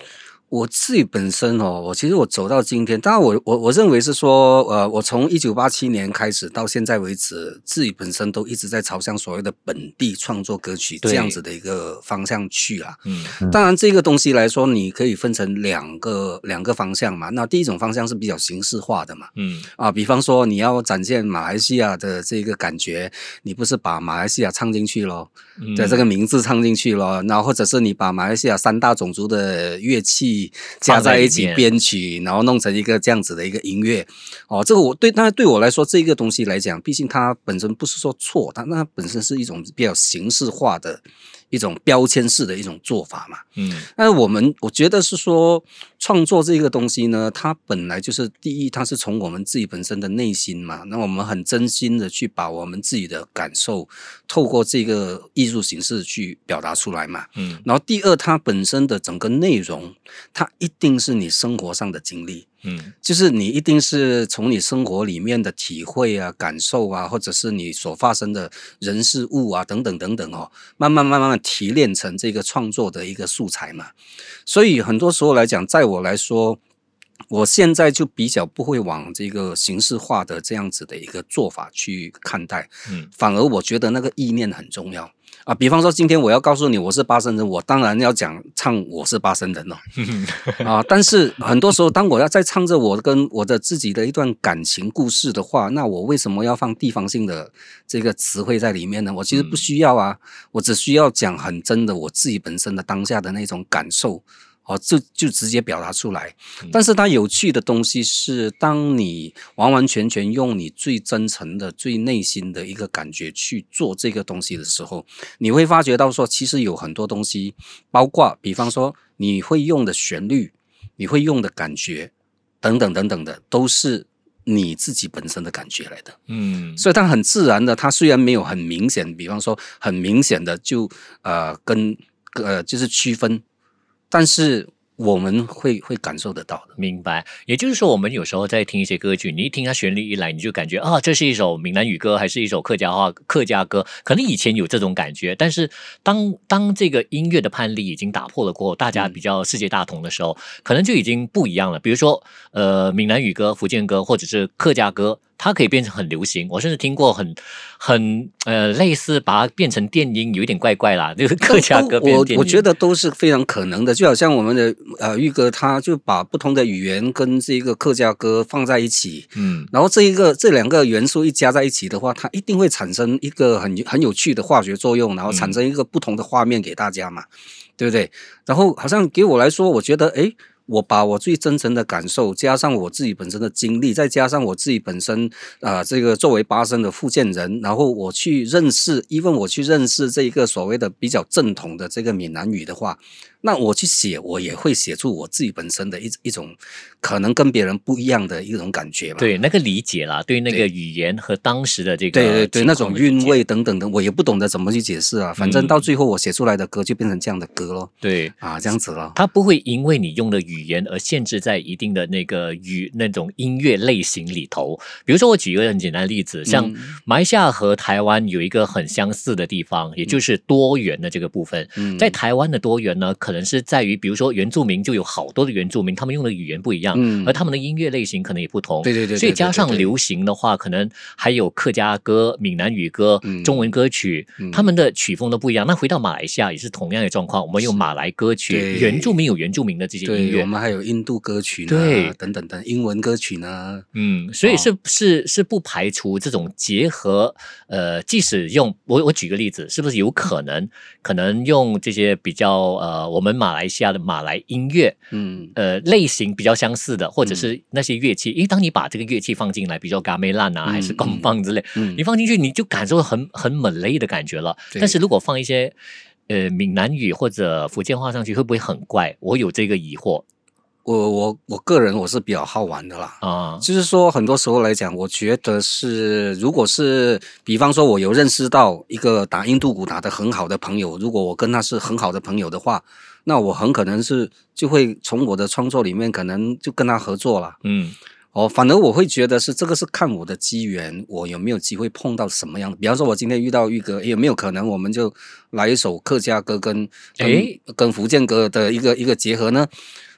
我自己本身哦，我其实我走到今天，当然我我我认为是说，呃，我从一九八七年开始到现在为止，自己本身都一直在朝向所谓的本地创作歌曲这样子的一个方向去啊。嗯，当然这个东西来说，你可以分成两个两个方向嘛。那第一种方向是比较形式化的嘛。嗯，啊，比方说你要展现马来西亚的这个感觉，你不是把马来西亚唱进去咯，在这个名字唱进去咯，然后或者是你把马来西亚三大种族的乐器。加在一起编曲，然后弄成一个这样子的一个音乐，哦，这个我对，但是对我来说，这个东西来讲，毕竟它本身不是说错，它那本身是一种比较形式化的。一种标签式的一种做法嘛，嗯，但是我们我觉得是说创作这个东西呢，它本来就是第一，它是从我们自己本身的内心嘛，那我们很真心的去把我们自己的感受透过这个艺术形式去表达出来嘛，嗯，然后第二，它本身的整个内容，它一定是你生活上的经历。嗯，就是你一定是从你生活里面的体会啊、感受啊，或者是你所发生的人事物啊等等等等哦，慢慢慢慢提炼成这个创作的一个素材嘛。所以很多时候来讲，在我来说，我现在就比较不会往这个形式化的这样子的一个做法去看待，嗯，反而我觉得那个意念很重要。啊，比方说今天我要告诉你我是巴生人，我当然要讲唱我是巴生人了。啊，但是很多时候当我要在唱着我跟我的自己的一段感情故事的话，那我为什么要放地方性的这个词汇在里面呢？我其实不需要啊，我只需要讲很真的我自己本身的当下的那种感受。哦，就就直接表达出来，但是它有趣的东西是，当你完完全全用你最真诚的、最内心的一个感觉去做这个东西的时候，你会发觉到说，其实有很多东西，包括比方说你会用的旋律，你会用的感觉，等等等等的，都是你自己本身的感觉来的。嗯，所以它很自然的，它虽然没有很明显，比方说很明显的就呃跟呃就是区分。但是我们会会感受得到的，明白。也就是说，我们有时候在听一些歌曲，你一听它旋律一来，你就感觉啊，这是一首闽南语歌，还是一首客家话客家歌？可能以前有这种感觉，但是当当这个音乐的判例已经打破了过后，大家比较世界大同的时候，可能就已经不一样了。比如说，呃，闽南语歌、福建歌，或者是客家歌。它可以变成很流行，我甚至听过很很呃类似把它变成电音，有一点怪怪啦，就是客家歌变电音。我我觉得都是非常可能的，就好像我们的呃玉哥，他就把不同的语言跟这个客家歌放在一起，嗯，然后这一个这两个元素一加在一起的话，它一定会产生一个很很有趣的化学作用，然后产生一个不同的画面给大家嘛，嗯、对不对？然后好像给我来说，我觉得诶。我把我最真诚的感受，加上我自己本身的经历，再加上我自己本身啊、这个作为巴生的福建人，然后我去认识，因为我去认识这一个所谓的比较正统的这个闽南语的话。那我去写，我也会写出我自己本身的一一种可能跟别人不一样的一种感觉吧。对，那个理解啦，对那个语言和当时的这个对对对那种韵味等等的，我也不懂得怎么去解释啊。反正到最后我写出来的歌就变成这样的歌咯。对啊，这样子咯。它不会因为你用的语言而限制在一定的那个语那种音乐类型里头。比如说，我举一个很简单的例子，像马来西亚和台湾有一个很相似的地方，也就是多元的这个部分。嗯，在台湾的多元呢，可可能是在于，比如说原住民就有好多的原住民，他们用的语言不一样，嗯，而他们的音乐类型可能也不同，对对对，所以加上流行的话，可能还有客家歌、闽南语歌、嗯、中文歌曲，嗯、他们的曲风都不一样。那回到马来西亚也是同样的状况，我们用马来歌曲，原住民有原住民的这些音乐，我们还有印度歌曲呢，对，等等等，英文歌曲呢，嗯，所以是、哦、是是不排除这种结合，呃，即使用我我举个例子，是不是有可能可能用这些比较呃我。我们马来西亚的马来音乐，嗯，呃，类型比较相似的，或者是那些乐器，因为当你把这个乐器放进来，比如说嘎梅兰啊，还是钢棒之类，嗯，你放进去，你就感受很很马来的感觉了。但是如果放一些呃闽南语或者福建话上去，会不会很怪？我有这个疑惑。我我我个人我是比较好玩的啦，啊，就是说很多时候来讲，我觉得是，如果是比方说我有认识到一个打印度鼓打得很好的朋友，如果我跟他是很好的朋友的话，那我很可能是就会从我的创作里面可能就跟他合作了，嗯。哦，反而我会觉得是这个是看我的机缘，我有没有机会碰到什么样的。比方说，我今天遇到玉哥，有没有可能我们就来一首客家歌跟跟诶跟福建歌的一个一个结合呢？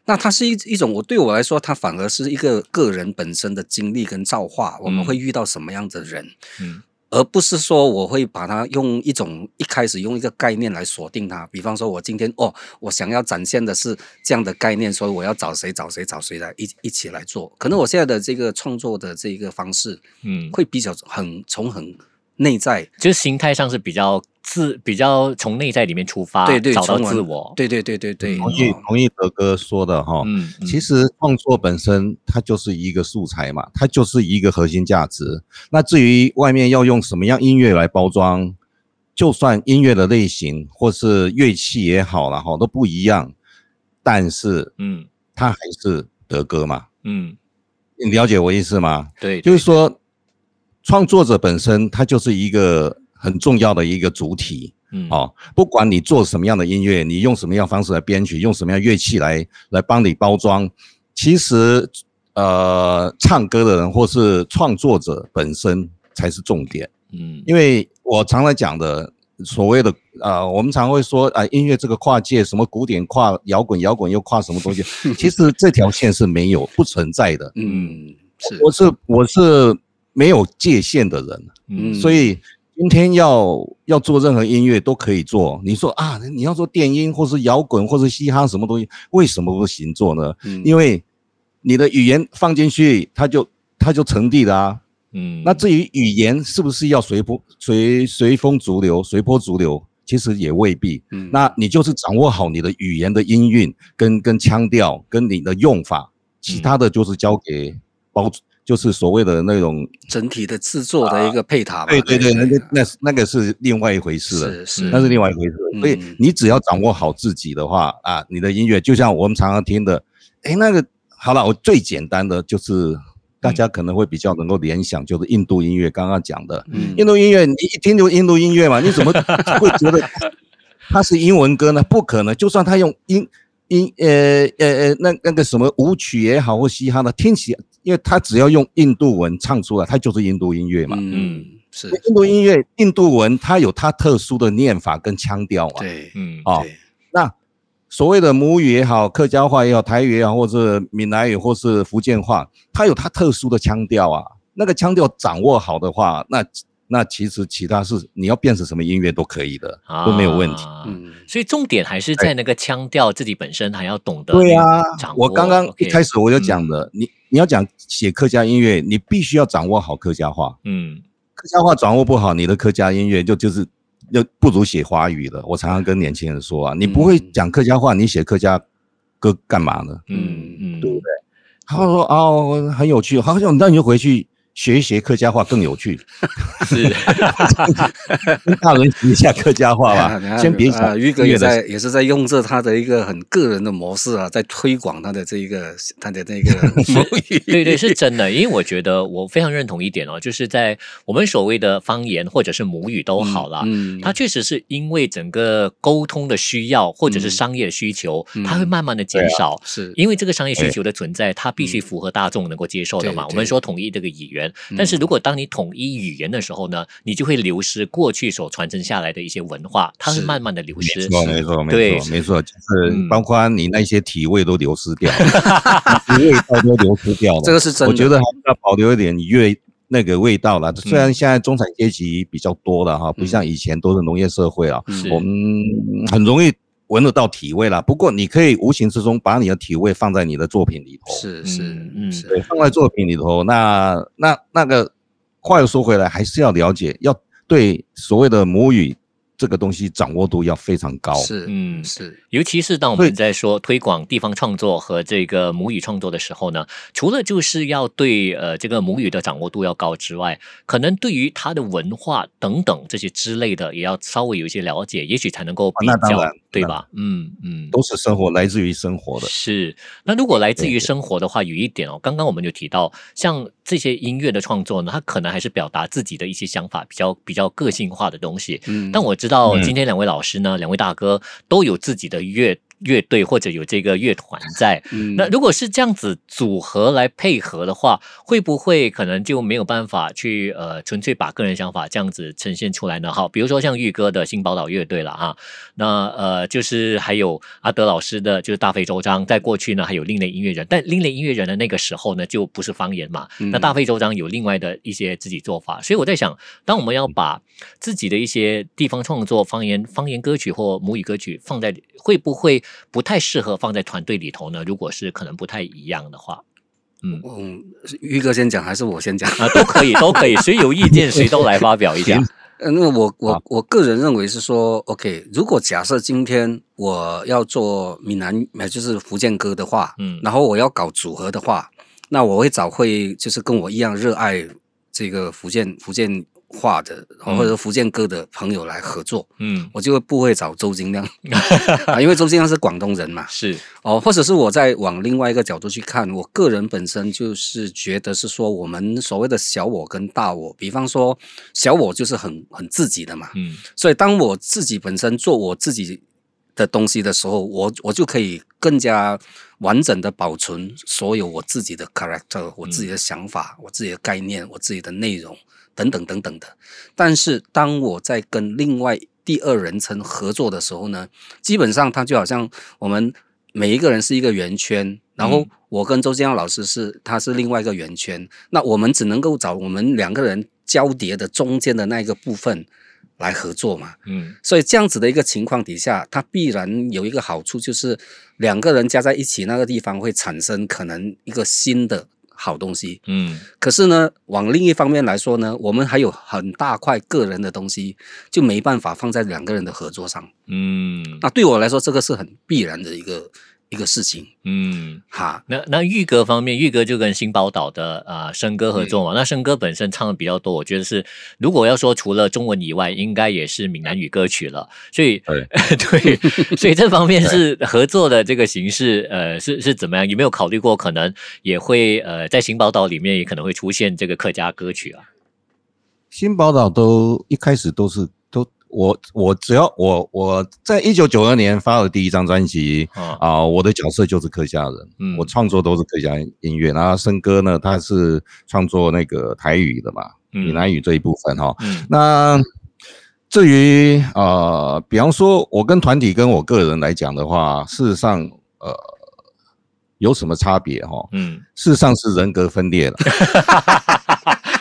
那它是一一种，我对我来说，它反而是一个个人本身的经历跟造化。我们会遇到什么样的人？嗯。而不是说我会把它用一种一开始用一个概念来锁定它，比方说我今天哦，我想要展现的是这样的概念，所以我要找谁找谁找谁来一一起来做。可能我现在的这个创作的这个方式，嗯，会比较很从很内在，就是心态上是比较。自比较从内在里面出发，对对，找到自我，对对对对对，同意同意德哥说的哈，嗯，其实创作本身它就是一个素材嘛，它就是一个核心价值。那至于外面要用什么样音乐来包装，就算音乐的类型或是乐器也好了哈，都不一样，但是嗯，它还是德哥嘛，嗯，你了解我意思吗？对，就是说创作者本身他就是一个。很重要的一个主体，嗯，哦，不管你做什么样的音乐，你用什么样方式来编曲，用什么样乐器来来帮你包装，其实，呃，唱歌的人或是创作者本身才是重点，嗯，因为我常来讲的所谓的，呃，我们常会说，啊、呃，音乐这个跨界，什么古典跨摇滚，摇滚又跨什么东西，其实这条线是没有不存在的，嗯，是，我是我是没有界限的人，嗯，所以。今天要要做任何音乐都可以做，你说啊，你要做电音或是摇滚或是嘻哈什么东西，为什么不行做呢？嗯，因为你的语言放进去，它就它就成立了啊。嗯，那至于语言是不是要随波随随风逐流、随波逐流，其实也未必。嗯，那你就是掌握好你的语言的音韵跟跟腔调跟你的用法，其他的就是交给包。就是所谓的那种整体的制作的一个配塔吧，对对对，那个那是那个是另外一回事了，是是，那是另外一回事。所以你只要掌握好自己的话啊，你的音乐就像我们常常听的，哎，那个好了，我最简单的就是大家可能会比较能够联想，就是印度音乐刚刚讲的，印度音乐你一听就印度音乐嘛，你怎么会觉得 它是英文歌呢？不可能，就算他用英英呃呃呃那那个什么舞曲也好或嘻哈的，听起来。因为他只要用印度文唱出来，它就是印度音乐嘛。嗯，是印度音乐，印度文它有它特殊的念法跟腔调嘛。对，嗯，哦，那所谓的母语也好，客家话也好，台语也好，或者闽南语或是福建话，它有它特殊的腔调啊。那个腔调掌握好的话，那。那其实其他是你要变成什么音乐都可以的，啊、都没有问题。嗯，所以重点还是在那个腔调，自己本身还要懂得。对啊，我刚刚一开始我就讲的，你你要讲写客家音乐，你必须要掌握好客家话。嗯，客家话掌握不好，你的客家音乐就就是就不如写华语了。我常常跟年轻人说啊，你不会讲客家话，你写客家歌干嘛呢？嗯嗯，对不对？他说哦，很有趣，好像那你就回去。学一学客家话更有趣，是跟大人学一下客家话吧。先别想，玉哥也在也是在用着他的一个很个人的模式啊，在推广他的这一个他的那个 母语。对对，是真的。因为我觉得我非常认同一点哦，就是在我们所谓的方言或者是母语都好了，嗯，它确实是因为整个沟通的需要或者是商业需求，它会慢慢的减少。是因为这个商业需求的存在，它必须符合大众能够接受的嘛。我们说统一这个语言。但是如果当你统一语言的时候呢，你就会流失过去所传承下来的一些文化，它会慢慢的流失。没错，没错，对没错，没错，就是包括你那些体味都流失掉了，味道都流失掉了。这个是真的，我觉得还是要保留一点粤那个味道了。虽然现在中产阶级比较多了哈，不像以前都是农业社会啊，我们很容易。闻得到体味啦，不过你可以无形之中把你的体味放在你的作品里头。是是嗯，对，放在作品里头。那那那个话又说回来，还是要了解，要对所谓的母语。这个东西掌握度要非常高，是，嗯，是，尤其是当我们在说推广地方创作和这个母语创作的时候呢，除了就是要对呃这个母语的掌握度要高之外，可能对于它的文化等等这些之类的，也要稍微有一些了解，也许才能够比较对吧？嗯嗯，都是生活，来自于生活的。是，那如果来自于生活的话，有一点哦，刚刚我们就提到，像这些音乐的创作呢，它可能还是表达自己的一些想法，比较比较个性化的东西。嗯，但我知道今天两位老师呢，两位大哥都有自己的乐。乐队或者有这个乐团在，嗯、那如果是这样子组合来配合的话，会不会可能就没有办法去呃纯粹把个人想法这样子呈现出来呢？好，比如说像玉哥的新宝岛乐队了啊，那呃就是还有阿德老师的就是大费周章，在过去呢还有另类音乐人，但另类音乐人的那个时候呢就不是方言嘛，嗯、那大费周章有另外的一些自己做法，所以我在想，当我们要把自己的一些地方创作方言方言歌曲或母语歌曲放在，会不会？不太适合放在团队里头呢？如果是可能不太一样的话，嗯嗯，玉哥先讲还是我先讲啊？都可以，都可以，谁有意见谁都来发表一下。呃，那我我我个人认为是说，OK，如果假设今天我要做闽南，就是福建歌的话，嗯，然后我要搞组合的话，那我会找会就是跟我一样热爱这个福建福建。话的，或者福建歌的朋友来合作，嗯，我就不会找周金亮。啊，因为周金亮是广东人嘛，是。哦，或者是我在往另外一个角度去看，我个人本身就是觉得是说，我们所谓的小我跟大我，比方说小我就是很很自己的嘛，嗯，所以当我自己本身做我自己的东西的时候，我我就可以更加完整的保存所有我自己的 character，我自己的想法，我自己的概念，我自己的内容。等等等等的，但是当我在跟另外第二人称合作的时候呢，基本上他就好像我们每一个人是一个圆圈，然后我跟周建耀老师是他是另外一个圆圈，那我们只能够找我们两个人交叠的中间的那一个部分来合作嘛。嗯，所以这样子的一个情况底下，它必然有一个好处，就是两个人加在一起那个地方会产生可能一个新的。好东西，嗯，可是呢，往另一方面来说呢，我们还有很大块个人的东西，就没办法放在两个人的合作上，嗯，那对我来说，这个是很必然的一个。一个事情，嗯，哈，那那玉哥方面，玉哥就跟新宝岛的啊生、呃、哥合作嘛。嗯、那生哥本身唱的比较多，我觉得是，如果要说除了中文以外，应该也是闽南语歌曲了。所以，对，对，所以这方面是合作的这个形式，呃，是是怎么样？有没有考虑过可能也会呃，在新宝岛里面也可能会出现这个客家歌曲啊？新宝岛都一开始都是。我我只要我我在一九九二年发了第一张专辑啊，呃，我的角色就是客家人，嗯，我创作都是客家音乐。然后生哥呢，他是创作那个台语的嘛，闽南语这一部分哈。嗯，那至于呃，比方说我跟团体跟我个人来讲的话，事实上呃有什么差别哈？嗯，事实上是人格分裂了。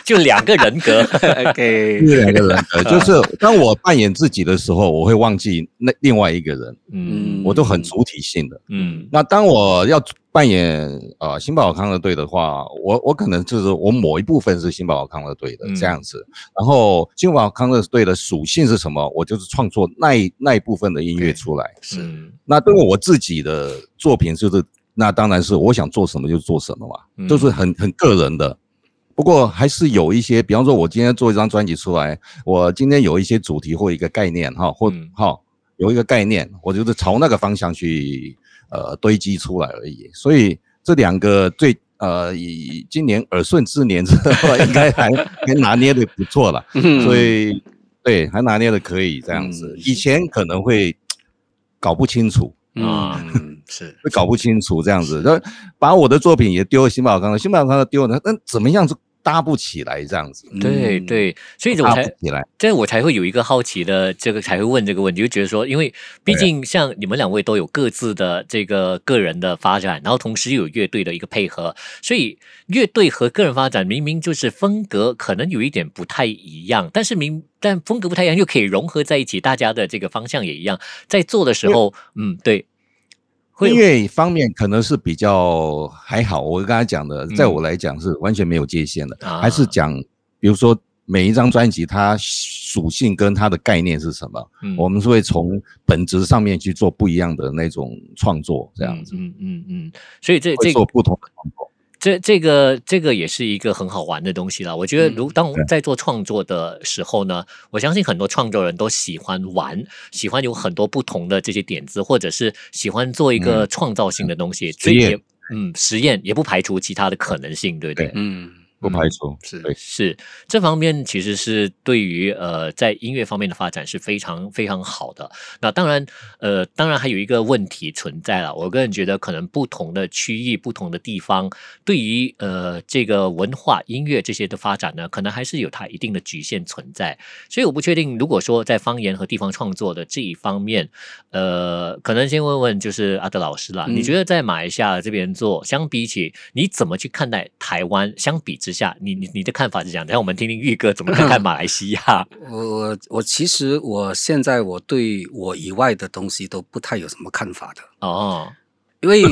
就两个人格，OK，两个人格，就是当我扮演自己的时候，我会忘记那另外一个人，嗯，我都很主体性的，嗯，那当我要扮演呃新宝康乐队的话，我我可能就是我某一部分是新宝康乐队的这样子，嗯、然后新宝康乐队的属性是什么，我就是创作那一那一部分的音乐出来，是，那对我自己的作品就是，那当然是我想做什么就做什么嘛，嗯、都是很很个人的。不过还是有一些，比方说，我今天做一张专辑出来，我今天有一些主题或一个概念哈，或哈有一个概念，我就是朝那个方向去呃堆积出来而已。所以这两个最呃以今年耳顺之年之后，应该还还拿捏的不错了。所以对，还拿捏的可以这样子。以前可能会搞不清楚啊，是。会搞不清楚这样子，就把我的作品也丢新宝康了，新宝康的丢了，那怎么样子？搭不起来这样子，对对，所以我才起来，这我才会有一个好奇的，这个才会问这个问题，就觉得说，因为毕竟像你们两位都有各自的这个个人的发展，然后同时又有乐队的一个配合，所以乐队和个人发展明明就是风格可能有一点不太一样，但是明但风格不太一样又可以融合在一起，大家的这个方向也一样，在做的时候，嗯，对。音乐方面可能是比较还好，我刚才讲的，在我来讲是完全没有界限的，嗯、还是讲，比如说每一张专辑它属性跟它的概念是什么，嗯、我们是会从本质上面去做不一样的那种创作，这样子，嗯嗯嗯，所以这这做不同的创作。这这个这个也是一个很好玩的东西了。我觉得，如当我们在做创作的时候呢，嗯、我相信很多创作人都喜欢玩，喜欢有很多不同的这些点子，或者是喜欢做一个创造性的东西，所以也嗯，实验也不排除其他的可能性，对不对？嗯。不排除是是这方面，其实是对于呃在音乐方面的发展是非常非常好的。那当然呃当然还有一个问题存在了。我个人觉得，可能不同的区域、不同的地方，对于呃这个文化、音乐这些的发展呢，可能还是有它一定的局限存在。所以我不确定，如果说在方言和地方创作的这一方面，呃，可能先问问就是阿德老师啦，嗯、你觉得在马来西亚这边做，相比起你怎么去看待台湾？相比之下，你你你的看法是这样，让我们听听玉哥怎么看看马来西亚。我我其实我现在我对我以外的东西都不太有什么看法的哦。因为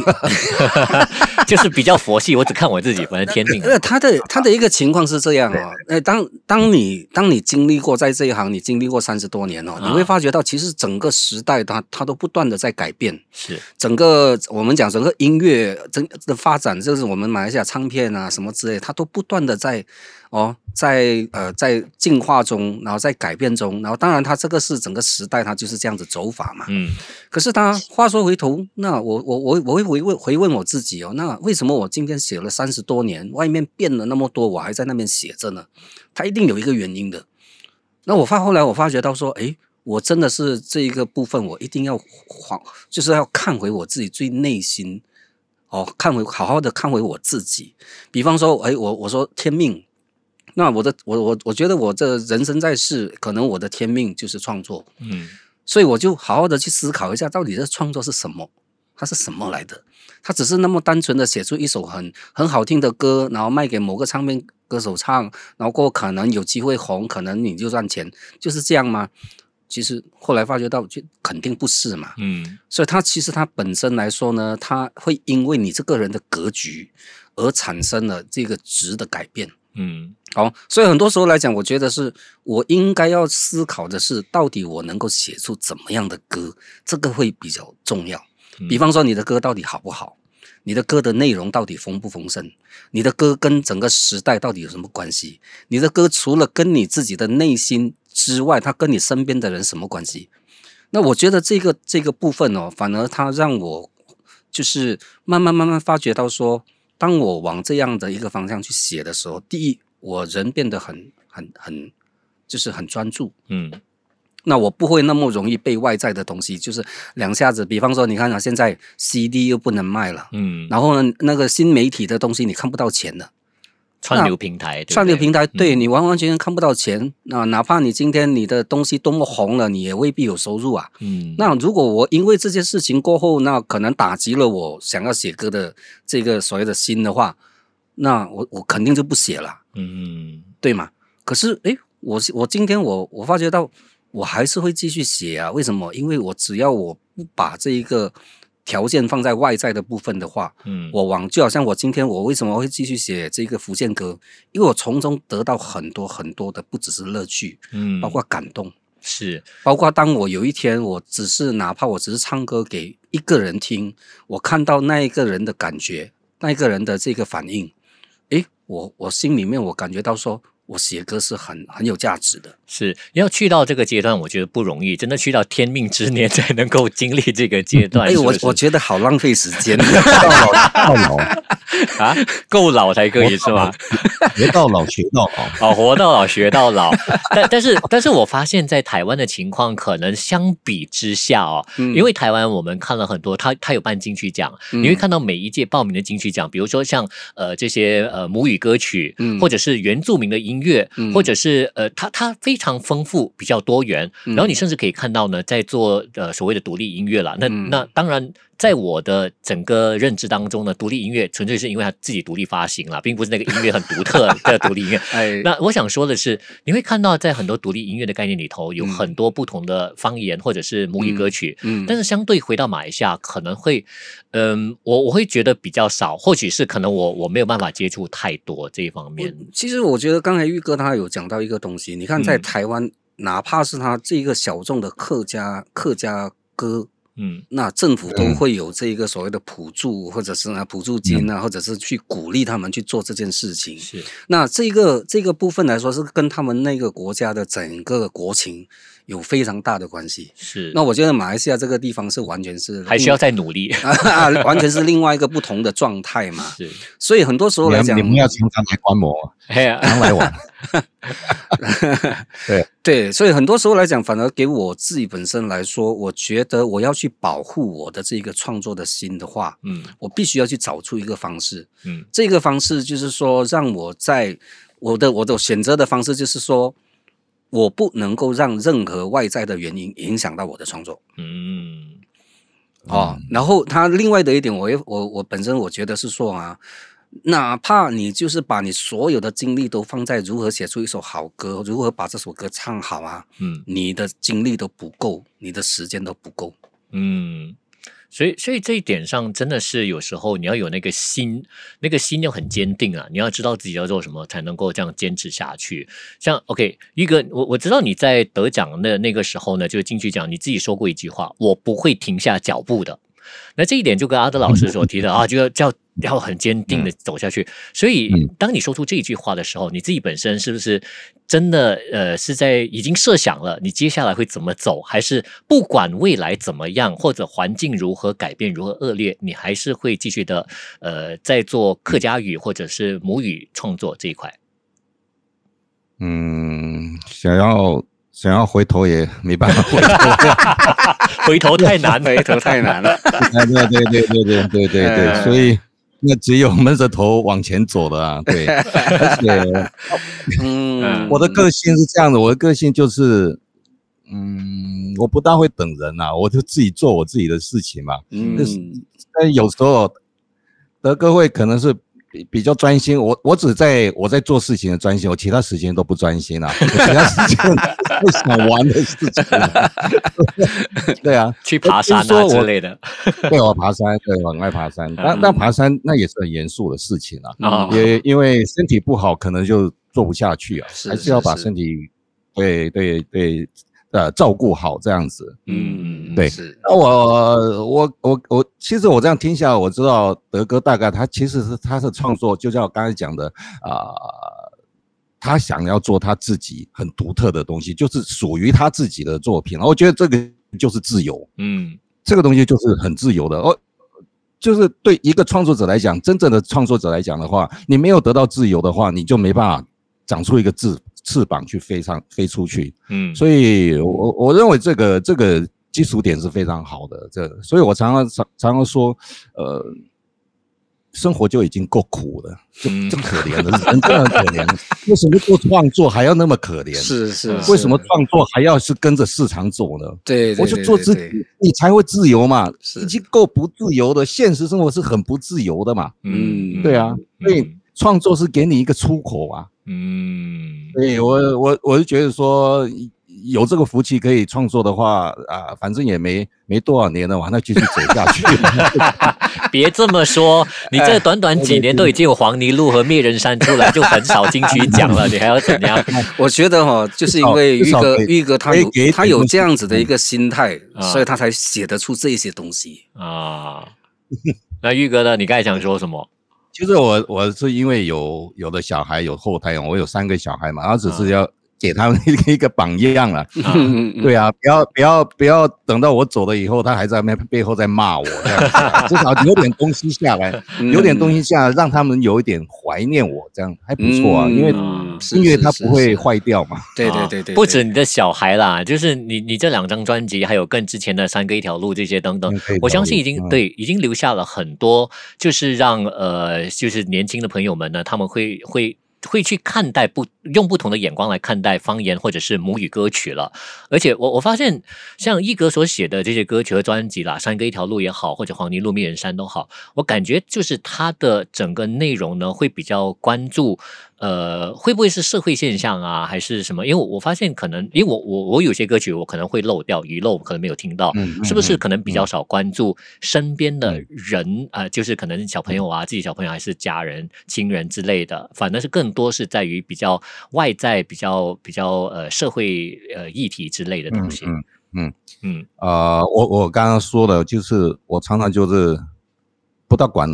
就是比较佛系，我只看我自己，反正天命。呃，他的他的一个情况是这样哦，呃，当当你当你经历过在这一行，你经历过三十多年哦，你会发觉到其实整个时代它它都不断的在改变。是整个我们讲整个音乐整的发展，就是我们马来西亚唱片啊什么之类，它都不断的在。哦，在呃，在进化中，然后在改变中，然后当然，它这个是整个时代，它就是这样子走法嘛。嗯。可是他话说回头，那我我我我会回问回问我自己哦，那为什么我今天写了三十多年，外面变了那么多，我还在那边写着呢？它一定有一个原因的。那我发后来我发觉到说，诶，我真的是这一个部分，我一定要还，就是要看回我自己最内心，哦，看回好好的看回我自己。比方说，诶，我我说天命。那我的我我我觉得我这人生在世，可能我的天命就是创作，嗯，所以我就好好的去思考一下，到底这创作是什么？它是什么来的？它只是那么单纯的写出一首很很好听的歌，然后卖给某个唱片歌手唱，然后过后可能有机会红，可能你就赚钱，就是这样吗？其实后来发觉到，就肯定不是嘛，嗯，所以它其实它本身来说呢，它会因为你这个人的格局而产生了这个值的改变。嗯，好，所以很多时候来讲，我觉得是我应该要思考的是，到底我能够写出怎么样的歌，这个会比较重要。比方说，你的歌到底好不好？你的歌的内容到底丰不丰盛？你的歌跟整个时代到底有什么关系？你的歌除了跟你自己的内心之外，它跟你身边的人什么关系？那我觉得这个这个部分哦，反而它让我就是慢慢慢慢发觉到说。当我往这样的一个方向去写的时候，第一，我人变得很、很、很，就是很专注，嗯，那我不会那么容易被外在的东西，就是两下子。比方说，你看啊，现在 CD 又不能卖了，嗯，然后呢，那个新媒体的东西你看不到钱了。串流平台，串流平台，对你完完全全看不到钱。那哪怕你今天你的东西多么红了，你也未必有收入啊。嗯，那如果我因为这件事情过后，那可能打击了我想要写歌的这个所谓的心的话，那我我肯定就不写了。嗯，对吗？可是，诶，我我今天我我发觉到我还是会继续写啊。为什么？因为我只要我不把这一个。条件放在外在的部分的话，嗯，我往就好像我今天我为什么会继续写这个福建歌？因为我从中得到很多很多的不只是乐趣，嗯，包括感动，是包括当我有一天我只是哪怕我只是唱歌给一个人听，我看到那一个人的感觉，那一个人的这个反应，诶，我我心里面我感觉到说。我写歌是很很有价值的，是要去到这个阶段，我觉得不容易，真的去到天命之年才能够经历这个阶段。哎，我我觉得好浪费时间，到老到老。啊，够老才可以是吧？学到老学到老，哦，活到老学到老。但但是但是我发现，在台湾的情况可能相比之下哦，嗯、因为台湾我们看了很多，他他有办金曲奖，嗯、你会看到每一届报名的金曲奖，比如说像呃这些呃母语歌曲，嗯、或者是原住民的音乐，嗯、或者是呃它它非常丰富，比较多元。然后你甚至可以看到呢，在做呃所谓的独立音乐了。那、嗯、那当然。在我的整个认知当中呢，独立音乐纯粹是因为他自己独立发行了，并不是那个音乐很独特 的独立音乐。哎，那我想说的是，你会看到在很多独立音乐的概念里头，有很多不同的方言或者是母语歌曲。嗯，嗯，但是相对回到马来西亚，可能会，嗯，我我会觉得比较少，或许是可能我我没有办法接触太多这一方面。其实我觉得刚才玉哥他有讲到一个东西，你看在台湾，嗯、哪怕是他这个小众的客家客家歌。嗯，那政府都会有这个所谓的补助，或者是呢补助金啊，或者是去鼓励他们去做这件事情。是，那这个这个部分来说，是跟他们那个国家的整个国情有非常大的关系。是，那我觉得马来西亚这个地方是完全是还需要再努力，完全是另外一个不同的状态嘛。是，所以很多时候来讲，你们要常常来观摩，常来玩。对对，所以很多时候来讲，反而给我自己本身来说，我觉得我要去保护我的这个创作的心的话，嗯，我必须要去找出一个方式，嗯，这个方式就是说，让我在我的我的选择的方式就是说，我不能够让任何外在的原因影响到我的创作，嗯，哦，然后他另外的一点，我我我本身我觉得是说啊。哪怕你就是把你所有的精力都放在如何写出一首好歌，如何把这首歌唱好啊，嗯，你的精力都不够，你的时间都不够，嗯，所以所以这一点上真的是有时候你要有那个心，那个心要很坚定啊，你要知道自己要做什么才能够这样坚持下去。像 OK，一哥我我知道你在得奖的那个时候呢，就是金曲奖，你自己说过一句话，我不会停下脚步的。那这一点就跟阿德老师所提的啊，就要叫要很坚定的走下去。所以，当你说出这句话的时候，你自己本身是不是真的呃是在已经设想了你接下来会怎么走，还是不管未来怎么样，或者环境如何改变，如何恶劣，你还是会继续的呃在做客家语或者是母语创作这一块？嗯，想要。想要回头也没办法回头，回头太难，回头太难了。对对对对对对对对对，所以那只有闷着头往前走的啊。对，而且，嗯，我的个性是这样的，我的个性就是，嗯，我不大会等人呐，我就自己做我自己的事情嘛。嗯，但有时候德哥会可能是。比比较专心，我我只在我在做事情的专心，我其他时间都不专心啊，其他时间 不想玩的事情。对啊，去爬山啊之类的。对，我爬山，对，我很爱爬山。但但爬山那也是很严肃的事情啊，也因为身体不好，可能就做不下去啊，还是要把身体，对对对。呃，照顾好这样子，嗯，对。是。那我我我我，其实我这样听下来，我知道德哥大概他其实是他是创作，就像我刚才讲的啊、呃，他想要做他自己很独特的东西，就是属于他自己的作品。我觉得这个就是自由，嗯，这个东西就是很自由的。哦，就是对一个创作者来讲，真正的创作者来讲的话，你没有得到自由的话，你就没办法长出一个翅。翅膀去飞上飞出去，嗯，所以我我认为这个这个基础点是非常好的，这所以我常常常常常说，呃，生活就已经够苦了，就这么可怜了，人真的很可怜，为什么做创作还要那么可怜？是是，为什么创作还要是跟着市场走呢？对，我就做自己，你才会自由嘛，已经够不自由的，现实生活是很不自由的嘛，嗯，对啊，所以创作是给你一个出口啊。嗯，对我我我是觉得说有这个福气可以创作的话啊，反正也没没多少年了，我那继续走下去。别这么说，你这短短几年都已经有黄泥路和灭人山出来，就很少金曲奖了，你还要怎样？我觉得哈，就是因为玉哥玉哥他有他有这样子的一个心态，所以他才写得出这些东西啊。那玉哥呢？你刚才想说什么？其实我我是因为有有的小孩有后胎，我有三个小孩嘛，他只是要给他们一个一个榜样了。对啊，不要不要不要等到我走了以后，他还在那背后在骂我这样，至少有点东西下来，有点东西下来，让他们有一点怀念我，这样还不错啊，因为。音乐它不会坏掉嘛？对对对对，不止你的小孩啦，就是你你这两张专辑，还有更之前的三个一条路这些等等，我相信已经对已经留下了很多，就是让呃就是年轻的朋友们呢，他们会会。会去看待不用不同的眼光来看待方言或者是母语歌曲了，而且我我发现像一哥所写的这些歌曲和专辑啦，山歌一条路也好，或者黄泥路迷人山都好，我感觉就是它的整个内容呢会比较关注，呃，会不会是社会现象啊，还是什么？因为我发现可能，因为我我我有些歌曲我可能会漏掉遗漏，可能没有听到，嗯是不是可能比较少关注身边的人啊、呃？就是可能小朋友啊，自己小朋友还是家人亲人之类的，反正是更。多是在于比较外在、比较比较呃社会呃议题之类的东西。嗯，嗯嗯，呃，我我刚刚说的，就是我常常就是不大管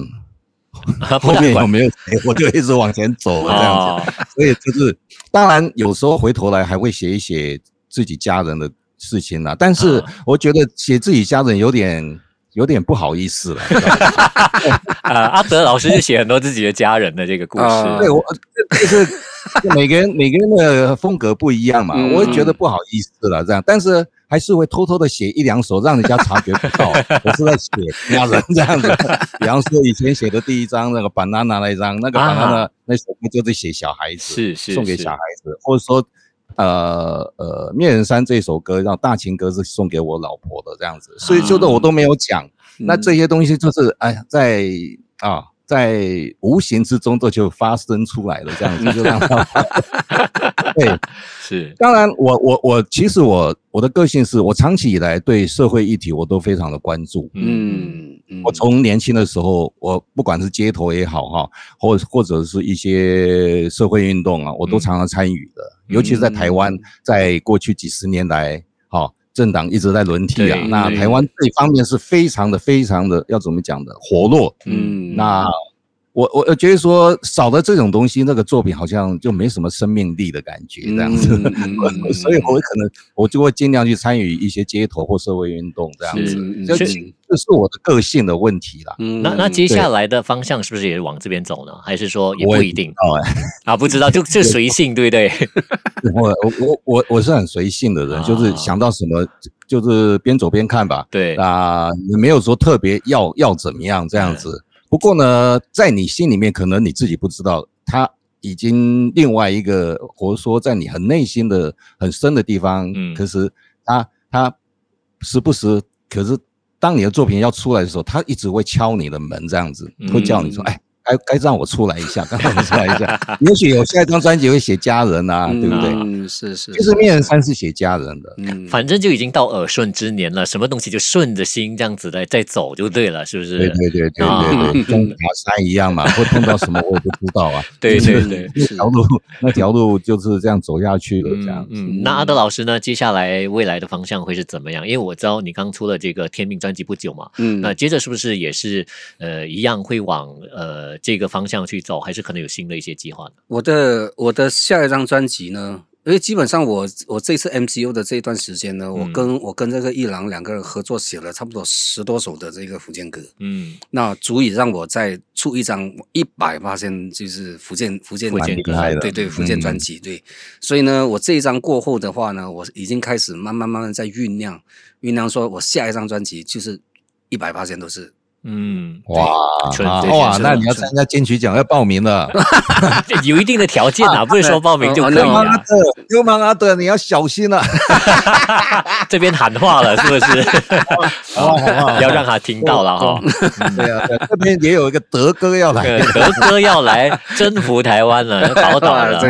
后面有没有谁，我就一直往前走这样子。所以就是，当然有时候回头来还会写一写自己家人的事情啦。但是我觉得写自己家人有点。有点不好意思了。呃，阿德老师就写很多自己的家人的这个故事。呃、对，我就是每个人每个人的风格不一样嘛，嗯、我也觉得不好意思了这样，但是还是会偷偷的写一两首，让人家察觉不到 我是在写家人这样子。比方说以前写的第一张那个 banana 那一张，那个 banana 那首歌就是写小孩子，是是送给小孩子，或者说。呃呃，灭人山这首歌，让大情歌是送给我老婆的这样子，所以就的我都没有讲。嗯、那这些东西就是哎呀，在啊，在无形之中这就发生出来了，这样子就这样。对，是。当然我，我我我其实我我的个性是我长期以来对社会议题我都非常的关注。嗯。我从年轻的时候，我不管是街头也好哈，或或者是一些社会运动啊，我都常常参与的。尤其是在台湾，在过去几十年来，哈，政党一直在轮替啊。那台湾这方面是非常的、非常的要怎么讲的活络。嗯，那。我我我觉得说少了这种东西，那个作品好像就没什么生命力的感觉这样子，嗯、所以我可能我就会尽量去参与一些街头或社会运动这样子，这是这是我的个性的问题啦。嗯，那那接下来的方向是不是也往这边走呢？还是说也不一定？哦，啊，不知道，就就随性，对不对？我我我我是很随性的人，就是想到什么就是边走边看吧。对啊，也没有说特别要要怎么样这样子。不过呢，在你心里面，可能你自己不知道，他已经另外一个，或者说在你很内心的很深的地方，嗯，可是他他时不时，可是当你的作品要出来的时候，他一直会敲你的门，这样子会叫你说，哎。该该让我出来一下，该让我出来一下。也许有下一张专辑会写家人啊，对不对？嗯，是是。其实面人山是写家人的，嗯，反正就已经到耳顺之年了，什么东西就顺着心这样子来再走就对了，是不是？对对对对对对，跟爬山一样嘛，会碰到什么我也不知道啊。对对对，那条路那条路就是这样走下去的，这样。嗯，那阿德老师呢？接下来未来的方向会是怎么样？因为我知道你刚出了这个《天命》专辑不久嘛，嗯，那接着是不是也是呃一样会往呃。这个方向去走，还是可能有新的一些计划呢？我的我的下一张专辑呢？因为基本上我我这次 MCU 的这一段时间呢，嗯、我跟我跟这个一郎两个人合作写了差不多十多首的这个福建歌，嗯，那足以让我再出一张一百八千就是福建福建福建歌，对对福建专辑，嗯、对，所以呢，我这一张过后的话呢，我已经开始慢慢慢慢在酝酿酝酿，说我下一张专辑就是一百八千都是。嗯，哇哇，那你要参加金曲奖要报名了，有一定的条件啊，不是说报名就可以。流氓阿德，流氓阿德，你要小心了。这边喊话了，是不是？要让他听到了哈。对啊，这边也有一个德哥要来，德哥要来征服台湾了，宝岛了，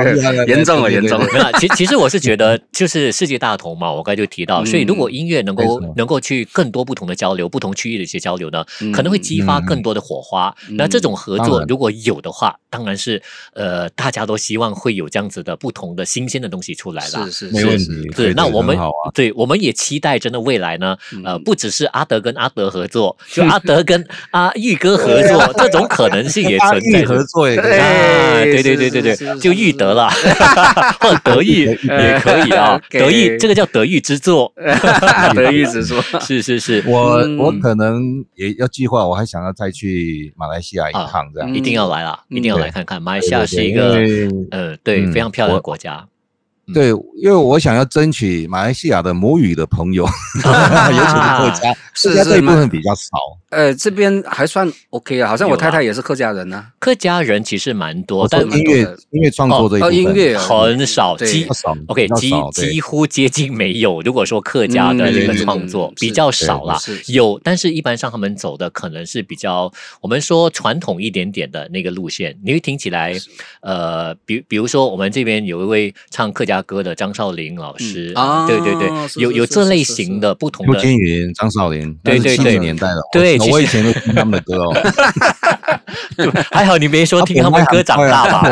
严重了，严重了。其其实我是觉得，就是世界大同嘛，我刚才就提到，所以如果音乐能够能够去更多不同的交流，不同区域的一些交流呢，可能会激发更多的火花。那这种合作如果有的话，当然是呃，大家都希望会有这样子的不同的新鲜的东西出来了。是是，没问题。对，那我们对，我们也期待真的未来呢，呃，不只是阿德跟阿德合作，就阿 德跟阿玉哥合作，这种可能性也存在。合作也可以。对对对对对，就玉德了，或德玉也可以啊。德玉这个叫德玉之作，德玉之作。是是是，我我可能也要计划，我还想要再去马来西亚一趟，这样一定要来啦，一定要来看看。马来西亚是一个呃，对，非常漂亮的国家。对，因为我想要争取马来西亚的母语的朋友，尤其是客家，客家这一部分比较少。呃，这边还算 OK 啊，好像我太太也是客家人呢。客家人其实蛮多，但音乐音乐创作这一部分音乐很少，几 OK 几几乎接近没有。如果说客家的这个创作比较少啦，有，但是一般上他们走的可能是比较我们说传统一点点的那个路线。你会听起来，呃，比比如说我们这边有一位唱客家歌的张少林老师，啊对对对，有有这类型的不同的。朱金云、张少林，对对对，年代了，对。我以前都听他们的歌哦，还好你没说听他们歌长大吧？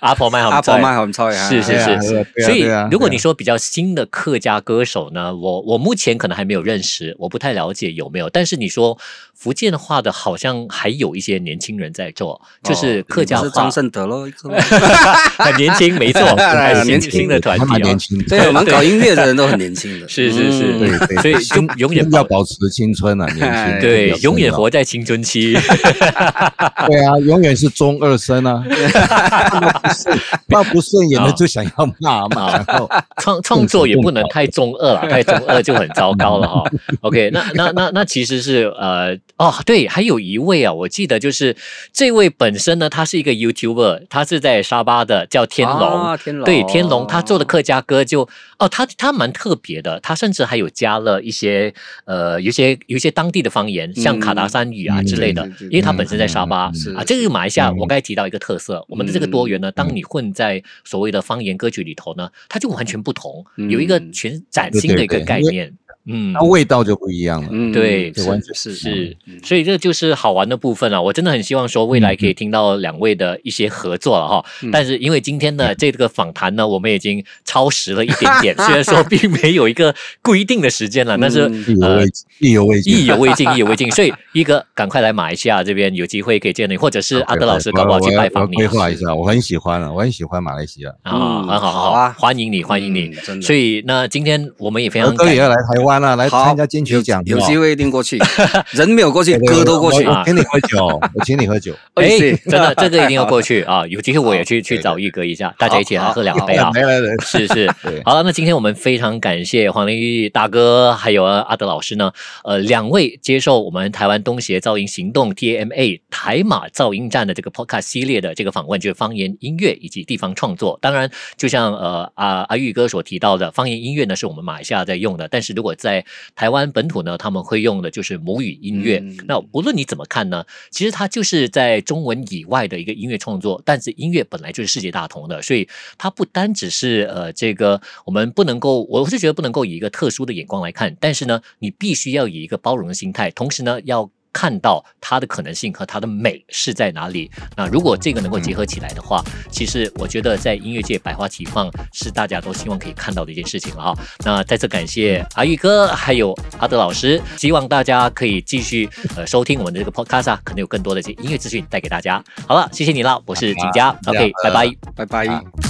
阿婆卖好，阿婆卖好菜，是是是。所以如果你说比较新的客家歌手呢，我我目前可能还没有认识，我不太了解有没有。但是你说福建话的，好像还有一些年轻人在做，就是客家话。是张胜德喽，很年轻，没错，很年轻的团体，年轻。对，我们搞音乐的人都很年轻的，是是是，所以永永远要保持青春啊，年轻。对，永远活在青春期。对啊，永远是中二生啊！那不顺眼的就想要骂骂，然后 创创作也不能太中二了，太中二就很糟糕了哈。OK，那那那那其实是呃哦对，还有一位啊，我记得就是这位本身呢，他是一个 YouTuber，他是在沙巴的，叫天龙，天龙对天龙，他做的客家歌就哦，他他蛮特别的，他甚至还有加了一些呃，有些有些当地的方言，像卡达山语啊之类的，因为他本身在沙巴。是啊，这个马来西亚，我刚才提到一个特色，嗯、我们的这个多元呢，当你混在所谓的方言歌曲里头呢，它就完全不同，嗯、有一个全崭新的一个概念。嗯，那味道就不一样了。嗯，对，是是是，所以这就是好玩的部分了！我真的很希望说未来可以听到两位的一些合作了哈。但是因为今天的这个访谈呢，我们已经超时了一点点，虽然说 并没有一个规定的时间了，但是呃，意犹未尽，意犹未尽，意犹未尽。所以一哥赶快来马来西亚这边，有机会可以见你，或者是阿德老师搞不好去拜访你。规划一下，我很喜欢啊，我很喜欢马来西亚啊，很好，好啊，欢迎你，欢迎你。所以那今天我们也非常哥也要来台湾啊，来参加。金曲奖有机会一定过去，人没有过去，歌都过去。我请你喝酒，我请你喝酒。哎，真的，这个一定要过去 啊！有机会我也去去找玉哥一下，大家一起来喝两杯啊！是是，好了，那今天我们非常感谢黄连玉大哥还有阿德老师呢，呃，两位接受我们台湾东协噪音行动 TAMA 台马噪音站的这个 Podcast 系列的这个访问，就是方言音乐以及地方创作。当然，就像呃阿阿玉哥所提到的，方言音乐呢是我们马来西亚在用的，但是如果在台湾本土呢，他们会用的就是母语音乐。嗯、那无论你怎么看呢，其实它就是在中文以外的一个音乐创作。但是音乐本来就是世界大同的，所以它不单只是呃这个我们不能够，我是觉得不能够以一个特殊的眼光来看。但是呢，你必须要以一个包容的心态，同时呢要。看到它的可能性和它的美是在哪里？那如果这个能够结合起来的话，其实我觉得在音乐界百花齐放是大家都希望可以看到的一件事情了哈。那再次感谢阿玉哥还有阿德老师，希望大家可以继续呃收听我们的这个 podcast 啊，可能有更多的这音乐资讯带给大家。好了，谢谢你了，我是景佳，OK，拜拜，拜拜。